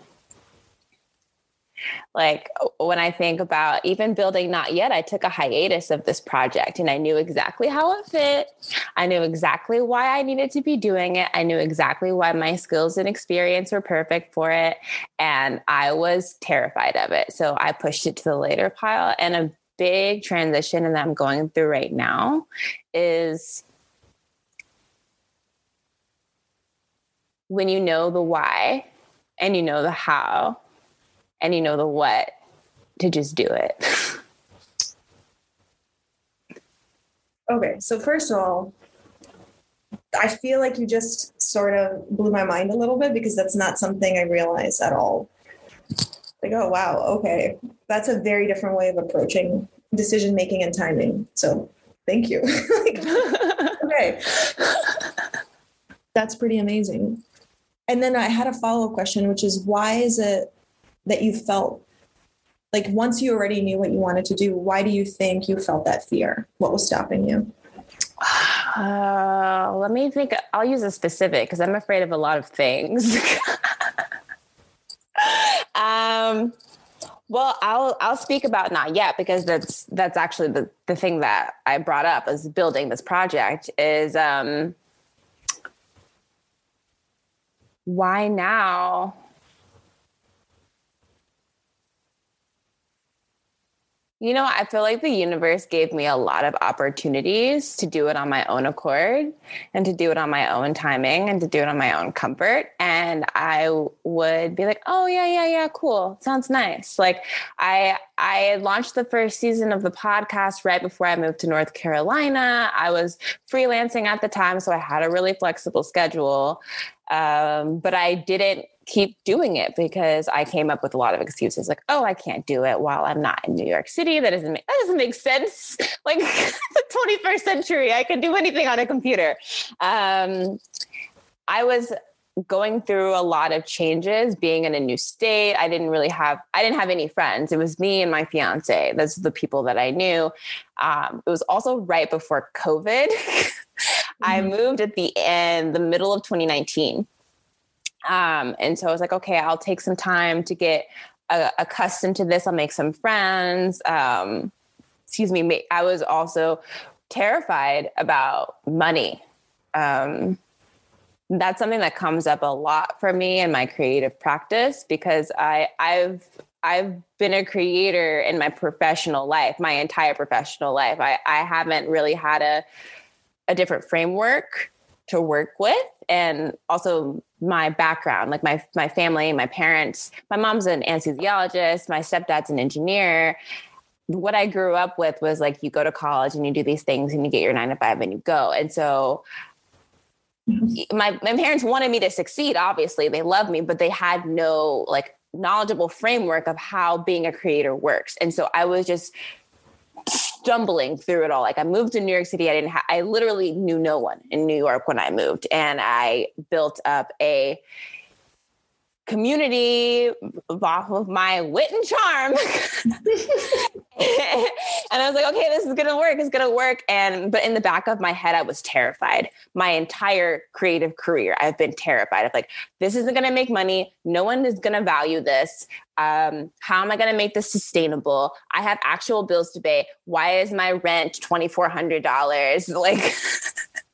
Like when I think about even building Not Yet, I took a hiatus of this project and I knew exactly how it fit. I knew exactly why I needed to be doing it. I knew exactly why my skills and experience were perfect for it. And I was terrified of it. So I pushed it to the later pile. And a big transition and that I'm going through right now is when you know the why and you know the how and you know the what to just do it. okay, so first of all, I feel like you just sort of blew my mind a little bit because that's not something I realized at all. Like oh wow okay. That's a very different way of approaching decision making and timing. So thank you. Like, okay. That's pretty amazing. And then i had a follow-up question which is why is it that you felt like once you already knew what you wanted to do why do you think you felt that fear? What was stopping you? Uh, let me think i'll use a specific because i'm afraid of a lot of things. Um, well, I'll I'll speak about not yet because that's that's actually the the thing that I brought up as building this project is um, why now You know, I feel like the universe gave me a lot of opportunities to do it on my own accord and to do it on my own timing and to do it on my own comfort. And I would be like, oh yeah, yeah, yeah, cool. Sounds nice. Like I I launched the first season of the podcast right before I moved to North Carolina. I was freelancing at the time, so I had a really flexible schedule. Um, but I didn't keep doing it because I came up with a lot of excuses like, oh, I can't do it while I'm not in New York City. That doesn't make that doesn't make sense. Like the 21st century, I can do anything on a computer. Um, I was going through a lot of changes being in a new state i didn't really have i didn't have any friends it was me and my fiance those are the people that i knew um, it was also right before covid mm-hmm. i moved at the end the middle of 2019 um, and so I was like, okay, I'll take some time to get uh, accustomed to this. I'll make some friends. Um, excuse me. I was also terrified about money. Um, that's something that comes up a lot for me in my creative practice because I I've I've been a creator in my professional life, my entire professional life. I, I haven't really had a a different framework to work with and also my background like my my family my parents my mom's an anesthesiologist my stepdad's an engineer. What i grew up with was like you go to college and you do these things and you get your 9 to 5 and you go. And so my my parents wanted me to succeed obviously. They loved me but they had no like knowledgeable framework of how being a creator works. And so i was just stumbling through it all. Like i moved to new york city. I didn't ha- i literally knew no one in new york when i moved and i built up a community off of my wit and charm. and I was like, okay, this is gonna work. It's gonna work. And but in the back of my head, I was terrified. My entire creative career, I've been terrified of like, this isn't gonna make money. No one is gonna value this. Um, how am I gonna make this sustainable? I have actual bills to pay. Why is my rent twenty four hundred dollars? Like.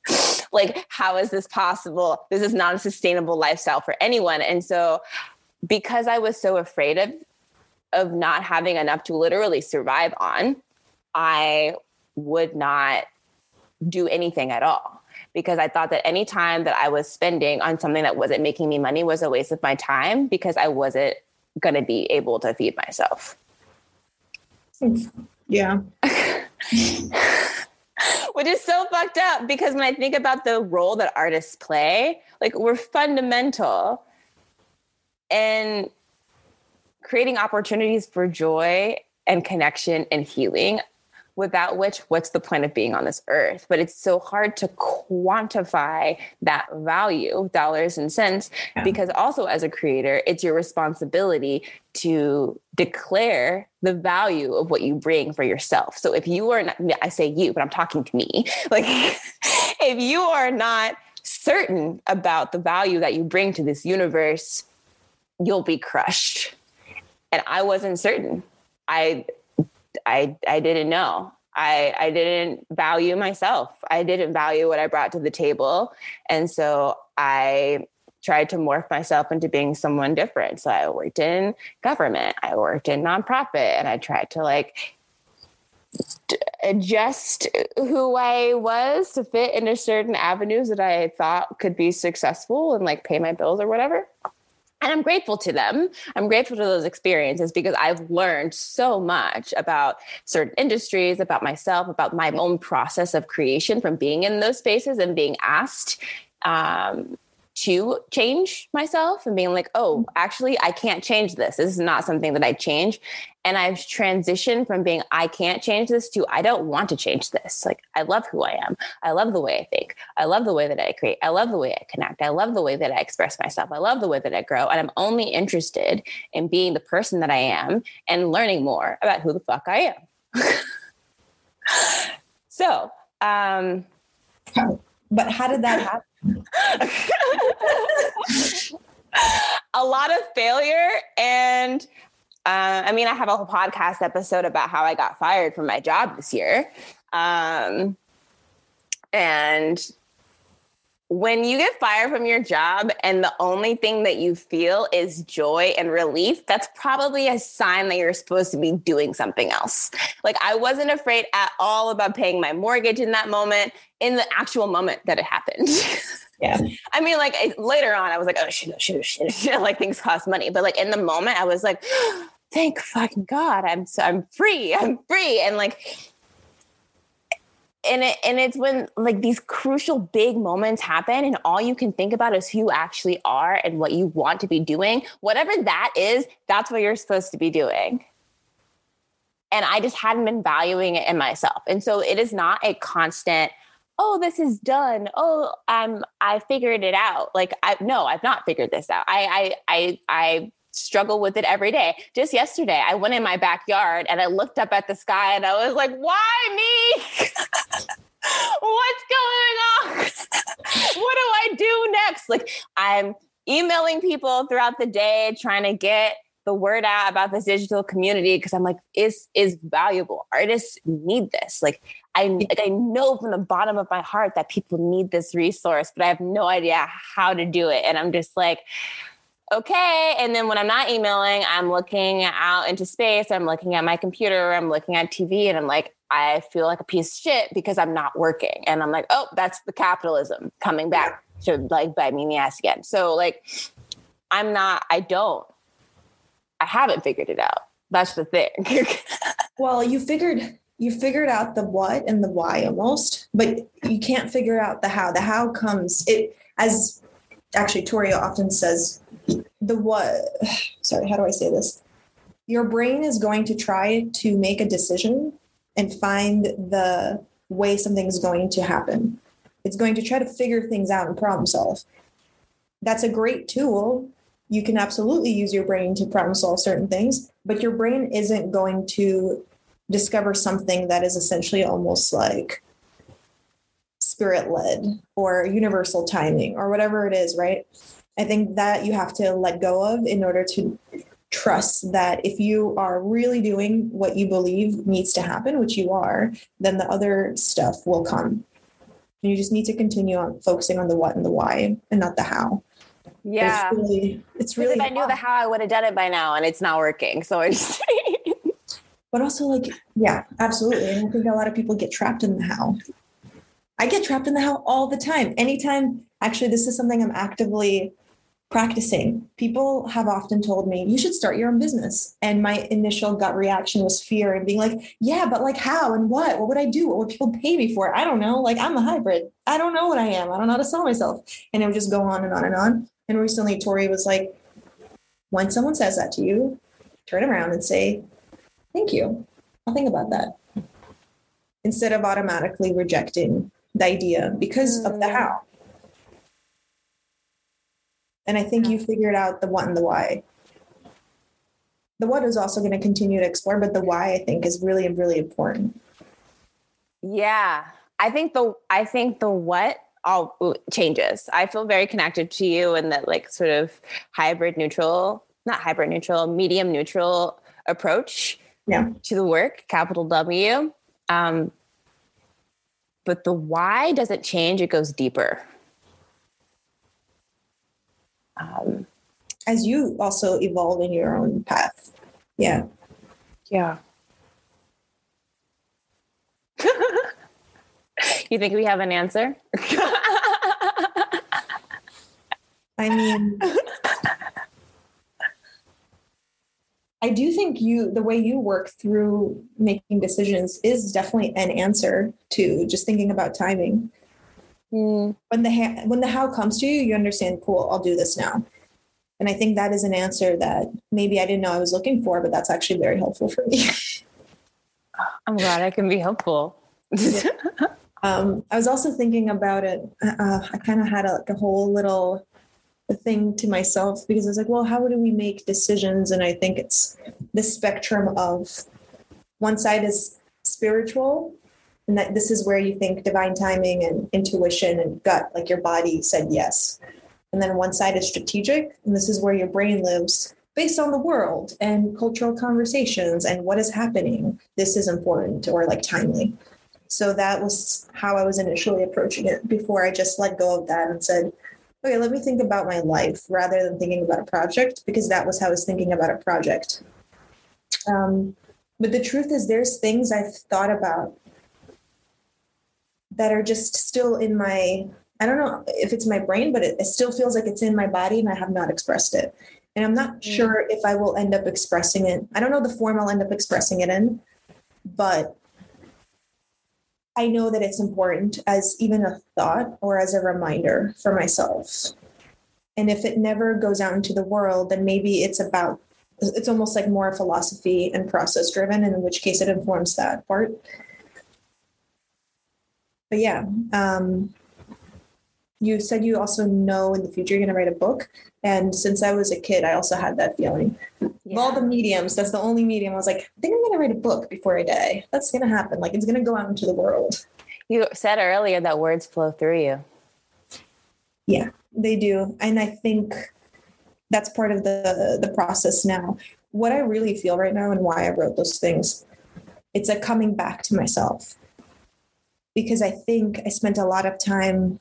like how is this possible? This is not a sustainable lifestyle for anyone. And so because i was so afraid of of not having enough to literally survive on i would not do anything at all. Because i thought that any time that i was spending on something that wasn't making me money was a waste of my time because i wasn't going to be able to feed myself. Yeah which is so fucked up because when I think about the role that artists play, like we're fundamental in creating opportunities for joy and connection and healing without which what's the point of being on this earth? But it's so hard to quantify that value dollars and cents yeah. because also as a creator it's your responsibility to declare the value of what you bring for yourself. So if you are not i say you but i'm talking to me. Like if you are not certain about the value that you bring to this universe you'll be crushed. And i wasn't certain. I I I didn't know. I I didn't value myself. I didn't value what I brought to the table. And so I tried to morph myself into being someone different. So I worked in government, I worked in nonprofit, and I tried to like adjust who I was to fit into certain avenues that I thought could be successful and like pay my bills or whatever and I'm grateful to them. I'm grateful to those experiences because I've learned so much about certain industries, about myself, about my own process of creation from being in those spaces and being asked um, to change myself and being like, oh, mm. actually, I can't change this. This is not something that I change. And I've transitioned from being, I can't change this to, I don't want to change this. Like, I love who I am. I love the way I think. I love the way that I create. I love the way I connect. I love the way that I express myself. I love the way that I grow. And I'm only interested in being the person that I am and learning more about who the fuck I am. so, um, but how did that happen? a lot of failure and uh, I mean, I have a whole podcast episode about how I got fired from my job this year. Um, and when you get fired from your job and the only thing that you feel is joy and relief, that's probably a sign that you're supposed to be doing something else. Like, I wasn't afraid at all about paying my mortgage in that moment, in the actual moment that it happened. Yeah. I mean, like later on, I was like, oh, shit, oh, shit, oh, shit, oh, shit. Like things cost money. But like in the moment, I was like, thank fucking God, I'm so, I'm free. I'm free. And like, and it and it's when like these crucial big moments happen and all you can think about is who you actually are and what you want to be doing. Whatever that is that's what you're supposed to be doing. And i just hadn't been valuing it in myself. And so it is not a constant oh this is done. Oh i'm i figured it out. Like i no i've not figured this out. I i i i struggle with it every day. Just yesterday, I went in my backyard and I looked up at the sky and I was like, why me? What's going on? what do I do next? Like, I'm emailing people throughout the day, trying to get the word out about this digital community because I'm like, is is valuable. Artists need this. Like I like I know from the bottom of my heart that people need this resource, but I have no idea how to do it. And I'm just like, okay. And then when I'm not emailing, I'm looking out into space, I'm looking at my computer, I'm looking at TV, and I'm like, I feel like a piece of shit because I'm not working. And I'm like, oh, that's the capitalism coming back to like bite me in the ass again. So like I'm not, I don't, I haven't figured it out. That's the thing. well, you figured you figured out the what and the why almost, but you can't figure out the how. The how comes it as actually Tori Hoffman says the what sorry, how do I say this? Your brain is going to try to make a decision and find the way something's going to happen. It's going to try to figure things out and problem solve. That's a great tool. You can absolutely use your brain to problem solve certain things, but your brain isn't going to discover something that is essentially almost like spirit led or universal timing or whatever it is, right? I think that you have to let go of in order to trust that if you are really doing what you believe needs to happen, which you are, then the other stuff will come. And you just need to continue on focusing on the what and the why and not the how. Yeah. It's really, it's really if I knew the how, I would have done it by now and it's not working. So I just but also like, yeah, absolutely. And I think a lot of people get trapped in the how. I get trapped in the how all the time. Anytime, actually, this is something I'm actively practicing. People have often told me, you should start your own business. And my initial gut reaction was fear and being like, yeah, but like how and what? What would I do? What would people pay me for? I don't know. Like I'm a hybrid. I don't know what I am. I don't know how to sell myself. And it would just go on and on and on. And recently Tori was like, when someone says that to you, turn around and say, thank you. I'll think about that. Instead of automatically rejecting the idea because of the mm. how. And I think you figured out the what and the why. The what is also going to continue to explore, but the why I think is really, really important. Yeah. I think the I think the what all changes. I feel very connected to you and that like sort of hybrid neutral, not hybrid neutral, medium neutral approach yeah. to the work, capital W. Um, but the why doesn't change, it goes deeper. Um, As you also evolve in your own path. Yeah. Yeah. you think we have an answer? I mean, I do think you the way you work through making decisions is definitely an answer to just thinking about timing. Mm. When the ha- when the how comes to you, you understand. Cool, I'll do this now. And I think that is an answer that maybe I didn't know I was looking for, but that's actually very helpful for me. I'm glad I can be helpful. um, I was also thinking about it. Uh, I kind of had a, like a whole little thing to myself because I was like, well, how do we make decisions? And I think it's the spectrum of one side is spiritual, and that this is where you think divine timing and intuition and gut, like your body said yes. And then one side is strategic, and this is where your brain lives based on the world and cultural conversations and what is happening. This is important or like timely. So that was how I was initially approaching it before I just let go of that and said, okay, let me think about my life rather than thinking about a project because that was how I was thinking about a project. Um, but the truth is, there's things I've thought about that are just still in my, I don't know if it's my brain, but it, it still feels like it's in my body and I have not expressed it. And I'm not mm. sure if I will end up expressing it. I don't know the form I'll end up expressing it in, but I know that it's important as even a thought or as a reminder for myself. And if it never goes out into the world, then maybe it's about, it's almost like more philosophy and process driven, in which case it informs that part. But yeah, um, you said you also know in the future you're going to write a book. And since I was a kid, I also had that feeling. Yeah. Of all the mediums, that's the only medium. I was like, I think I'm going to write a book before I die. That's going to happen. Like it's going to go out into the world. You said earlier that words flow through you. Yeah, they do. And I think that's part of the the process now. What I really feel right now and why I wrote those things, it's a coming back to myself. Because I think I spent a lot of time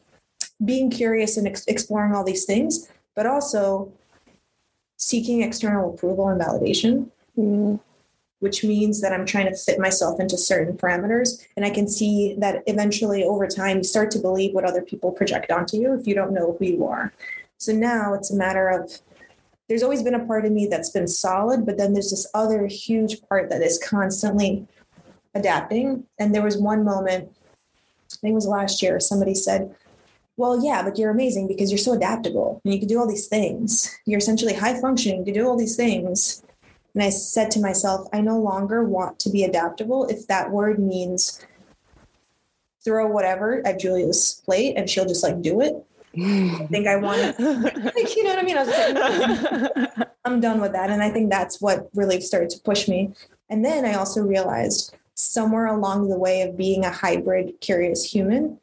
being curious and ex- exploring all these things, but also seeking external approval and validation. Mm which means that I'm trying to fit myself into certain parameters. And I can see that eventually over time, you start to believe what other people project onto you if you don't know who you are. So now it's a matter of there's always been a part of me that's been solid, but then there's this other huge part that is constantly adapting. And there was one moment, think it was last year, somebody said, well, yeah, but you're amazing because you're so adaptable and you can do all these things. You're essentially high functioning, you can do all these things. And I said to myself, I no longer want to be adaptable if that word means throw whatever at Julia's plate and she'll just like do it. I think I want to, like, you know what I mean? I was like, I'm done with that. And I think that's what really started to push me. And then I also realized somewhere along the way of being a hybrid, curious human,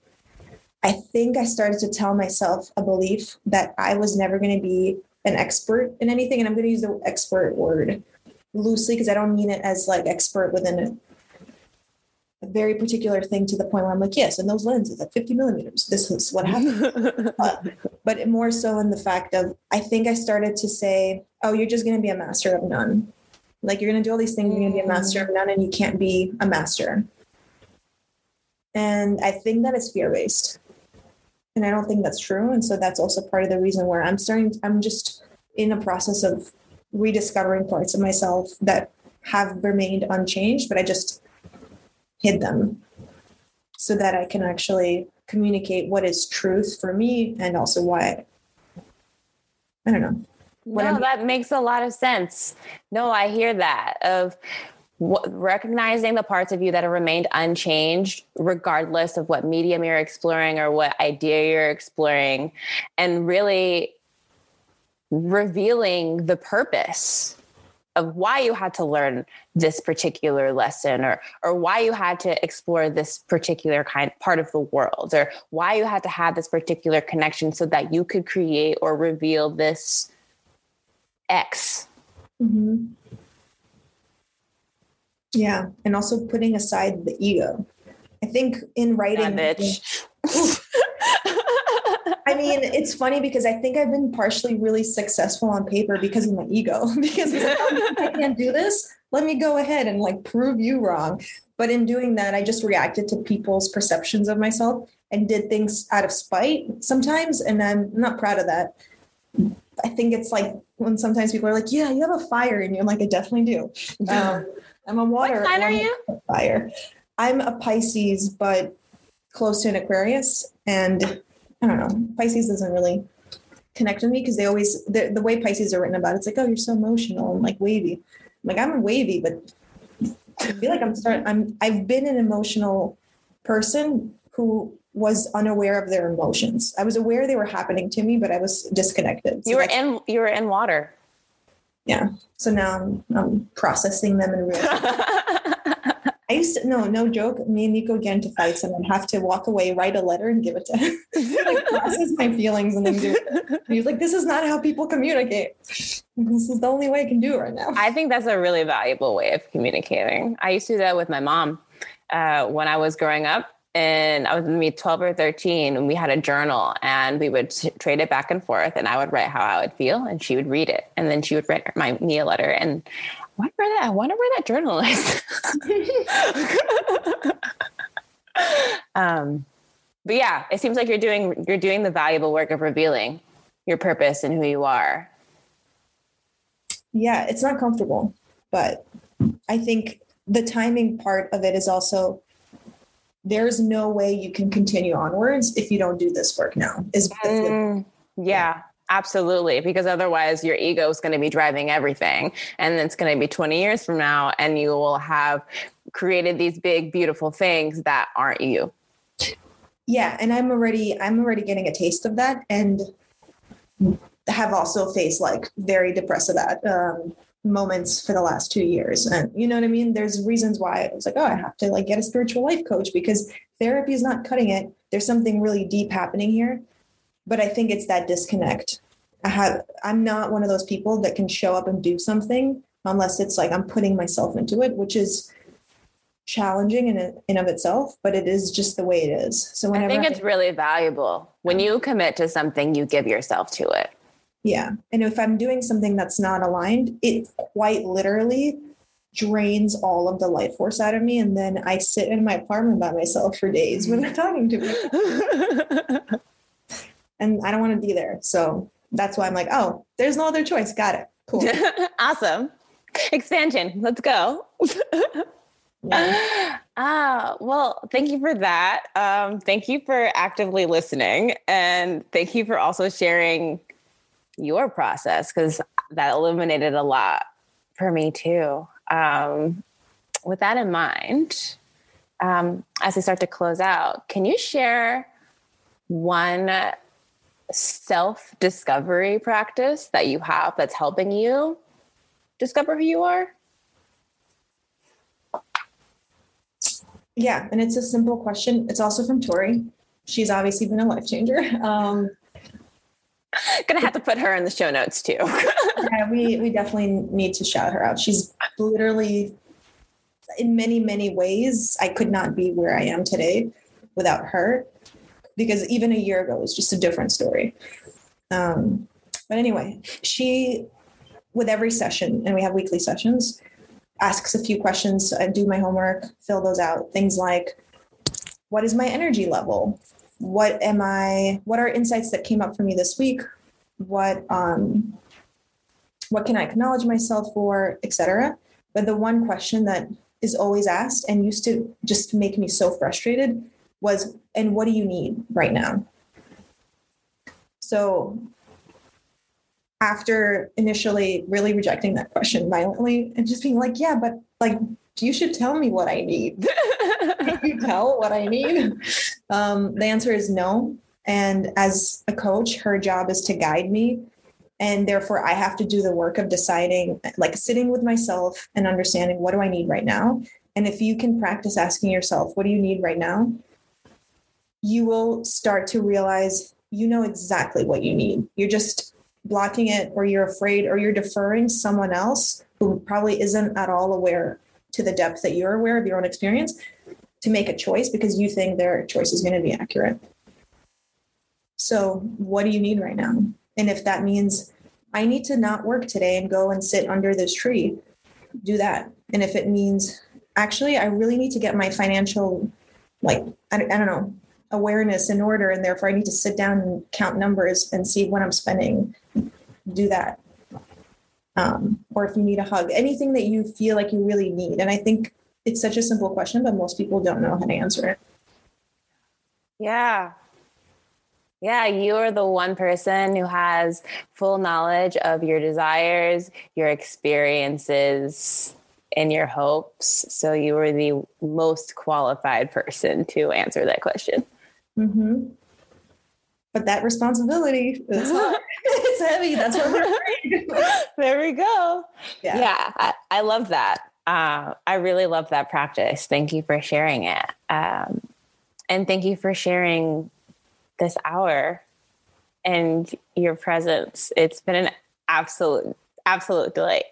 I think I started to tell myself a belief that I was never going to be an expert in anything. And I'm going to use the expert word loosely because I don't mean it as like expert within a, a, very particular thing to the point where I'm like, yes, and those lenses at 50 millimeters, this is what happened. uh, but more so in the fact of, I think I started to say, oh, you're just going to be a master of none. Like you're going to do all these things, you're going to be a master of none, and you can't be a master. And I think that is fear based. And I don't think that's true. And so that's also part of the reason where I'm starting, I'm just in a process of rediscovering parts of myself that have remained unchanged, but I just hid them so that I can actually communicate what is truth for me and also why I don't know. No, I'm, that makes a lot of sense. No, I hear that of recognizing the parts of you that have remained unchanged, regardless of what medium you're exploring or what idea you're exploring, and really revealing the purpose of why you had to learn this particular lesson or or why you had to explore this particular kind part of the world or why you had to have this particular connection so that you could create or reveal this x mm-hmm. yeah and also putting aside the ego i think in writing I mean, it's funny because I think I've been partially really successful on paper because of my ego. because I can't do this, let me go ahead and like prove you wrong. But in doing that, I just reacted to people's perceptions of myself and did things out of spite sometimes. And I'm not proud of that. I think it's like when sometimes people are like, "Yeah, you have a fire," and you're like, "I definitely do." Um, I'm a water. What sign are you? Fire. I'm a Pisces, but close to an Aquarius, and I don't know. Pisces doesn't really connect with me because they always the, the way Pisces are written about it's like, oh, you're so emotional and like wavy. I'm like I'm wavy, but I feel like I'm starting. I'm I've been an emotional person who was unaware of their emotions. I was aware they were happening to me, but I was disconnected. So you were in you were in water. Yeah. So now I'm, I'm processing them in real I used to no, no joke. Me and Nico get into fights, and I'd have to walk away, write a letter, and give it to him. like process my feelings, and then do it. He like, "This is not how people communicate. This is the only way I can do it right now." I think that's a really valuable way of communicating. I used to do that with my mom uh, when I was growing up, and I was maybe 12 or 13 and we had a journal and we would trade it back and forth and I would write how I would feel and she would read it and then she would write my me a letter and wonder where that I wonder where that journal is. um, but yeah, it seems like you're doing you're doing the valuable work of revealing your purpose and who you are. Yeah, it's not comfortable, but I think the timing part of it is also there's no way you can continue onwards if you don't do this work now. Is mm, yeah, Absolutely, because otherwise your ego is going to be driving everything. And it's going to be 20 years from now, and you will have created these big, beautiful things that aren't you. Yeah. And I'm already, I'm already getting a taste of that and have also faced like very depressive um, moments for the last two years. And you know what I mean? There's reasons why I was like, oh, I have to like get a spiritual life coach because therapy is not cutting it. There's something really deep happening here but I think it's that disconnect. I have I'm not one of those people that can show up and do something unless it's like I'm putting myself into it, which is challenging in in of itself, but it is just the way it is. So I think it's I, really valuable when you commit to something, you give yourself to it. Yeah. And if I'm doing something that's not aligned, it quite literally drains all of the life force out of me. And then I sit in my apartment by myself for days when I'm talking to people. and I don't want to be there. So that's why I'm like, oh, there's no other choice. Got it. Cool. awesome. Expansion. Let's go. yeah. Ah, well, thank you for that. Um, thank you for actively listening. And thank you for also sharing your process because that illuminated a lot for me too. Um, with that in mind, um, as we start to close out, can you share one self discovery practice that you have that's helping you discover who you are? Yeah, and it's a simple question. It's also from Tori. She's obviously been a life changer. Um, Gonna have to put her in the show notes too. yeah, we we definitely need to shout her out. She's literally, in many many ways, I could not be where I am today without her, because even a year ago was just a different story. Um, but anyway, she, with every session, and we have weekly sessions, asks a few questions. I do my homework, fill those out. Things like, what is my energy level? What am I, what are insights that came up for me this week? What, um, what can I acknowledge myself for, etc. But the one question that is always asked and used to just make me so frustrated was, and what do you need right now? So after initially really rejecting that question violently and just being like, yeah, but like you should tell me what I need. Can you tell what I need? Um, the answer is no. And as a coach, her job is to guide me. And therefore, I have to do the work of deciding, like sitting with myself and understanding what do I need right now. And if you can practice asking yourself, what do you need right now? You will start to realize you know exactly what you need. You're just blocking it, or you're afraid, or you're deferring someone else who probably isn't at all aware to the depth that you're aware of your own experience to make a choice because you think their choice is going to be accurate. So, what do you need right now? And if that means I need to not work today and go and sit under this tree, do that. And if it means actually, I really need to get my financial, like, I, I don't know, awareness in order, and therefore I need to sit down and count numbers and see what I'm spending, do that um, or if you need a hug, anything that you feel like you really need. And I think it's such a simple question, but most people don't know how to answer it. Yeah. Yeah, you are the one person who has full knowledge of your desires, your experiences, and your hopes. So you are the most qualified person to answer that question. Mm-hmm but that responsibility is it's heavy. That's what we're afraid. There we go. Yeah, yeah I, I love that. Uh, I really love that practice. Thank you for sharing it. Um, and thank you for sharing this hour and your presence. It's been an absolute, absolute delight.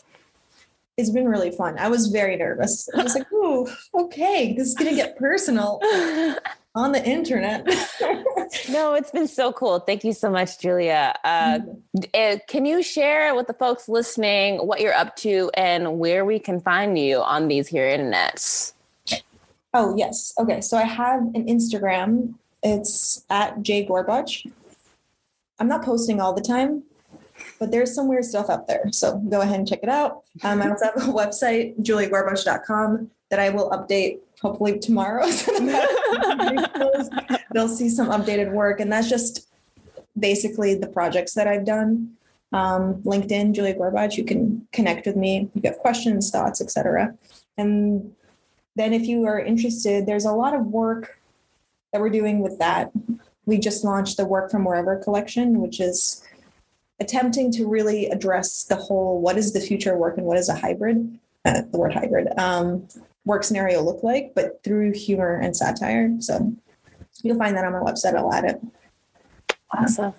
It's been really fun. I was very nervous. I was like, "Ooh, okay, this is gonna get personal." on the internet. No, it's been so cool. Thank you so much, Julia. Uh, mm-hmm. can you share with the folks listening what you're up to and where we can find you on these here internets? Oh, yes. Okay. So I have an Instagram. It's at J Gorbach. I'm not posting all the time, but there's some weird stuff up there. So go ahead and check it out. Um, I also have a website, juliagorbach.com, that I will update hopefully tomorrow. they'll see some updated work. And that's just basically the projects that I've done. Um, LinkedIn, Julia Gorbach, you can connect with me. If you have questions, thoughts, etc. And then if you are interested, there's a lot of work that we're doing with that. We just launched the Work from Wherever collection, which is attempting to really address the whole what is the future of work and what is a hybrid, uh, the word hybrid, um, work scenario look like, but through humor and satire. So you'll find that on my website. I'll add it. Awesome.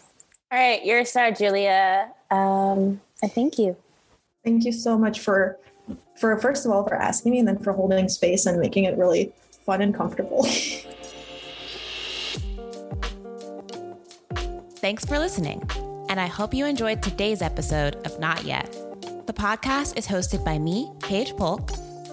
All right, you're a star, Julia. Um, I thank you. Thank you so much for, for first of all, for asking me, and then for holding space and making it really fun and comfortable. Thanks for listening. and I hope you enjoyed today's episode of Not Yet. The podcast is hosted by me, Paige Polk,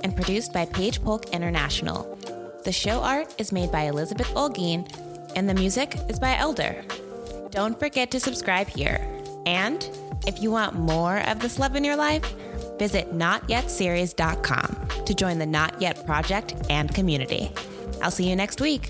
and produced by Paige Polk International. The show art is made by Elizabeth Olguin, and the music is by LDER. Don't forget to subscribe here. And if you want more of this love in your life, visit notyetseries.com to join the Not Yet Project and community. I'll see you next week.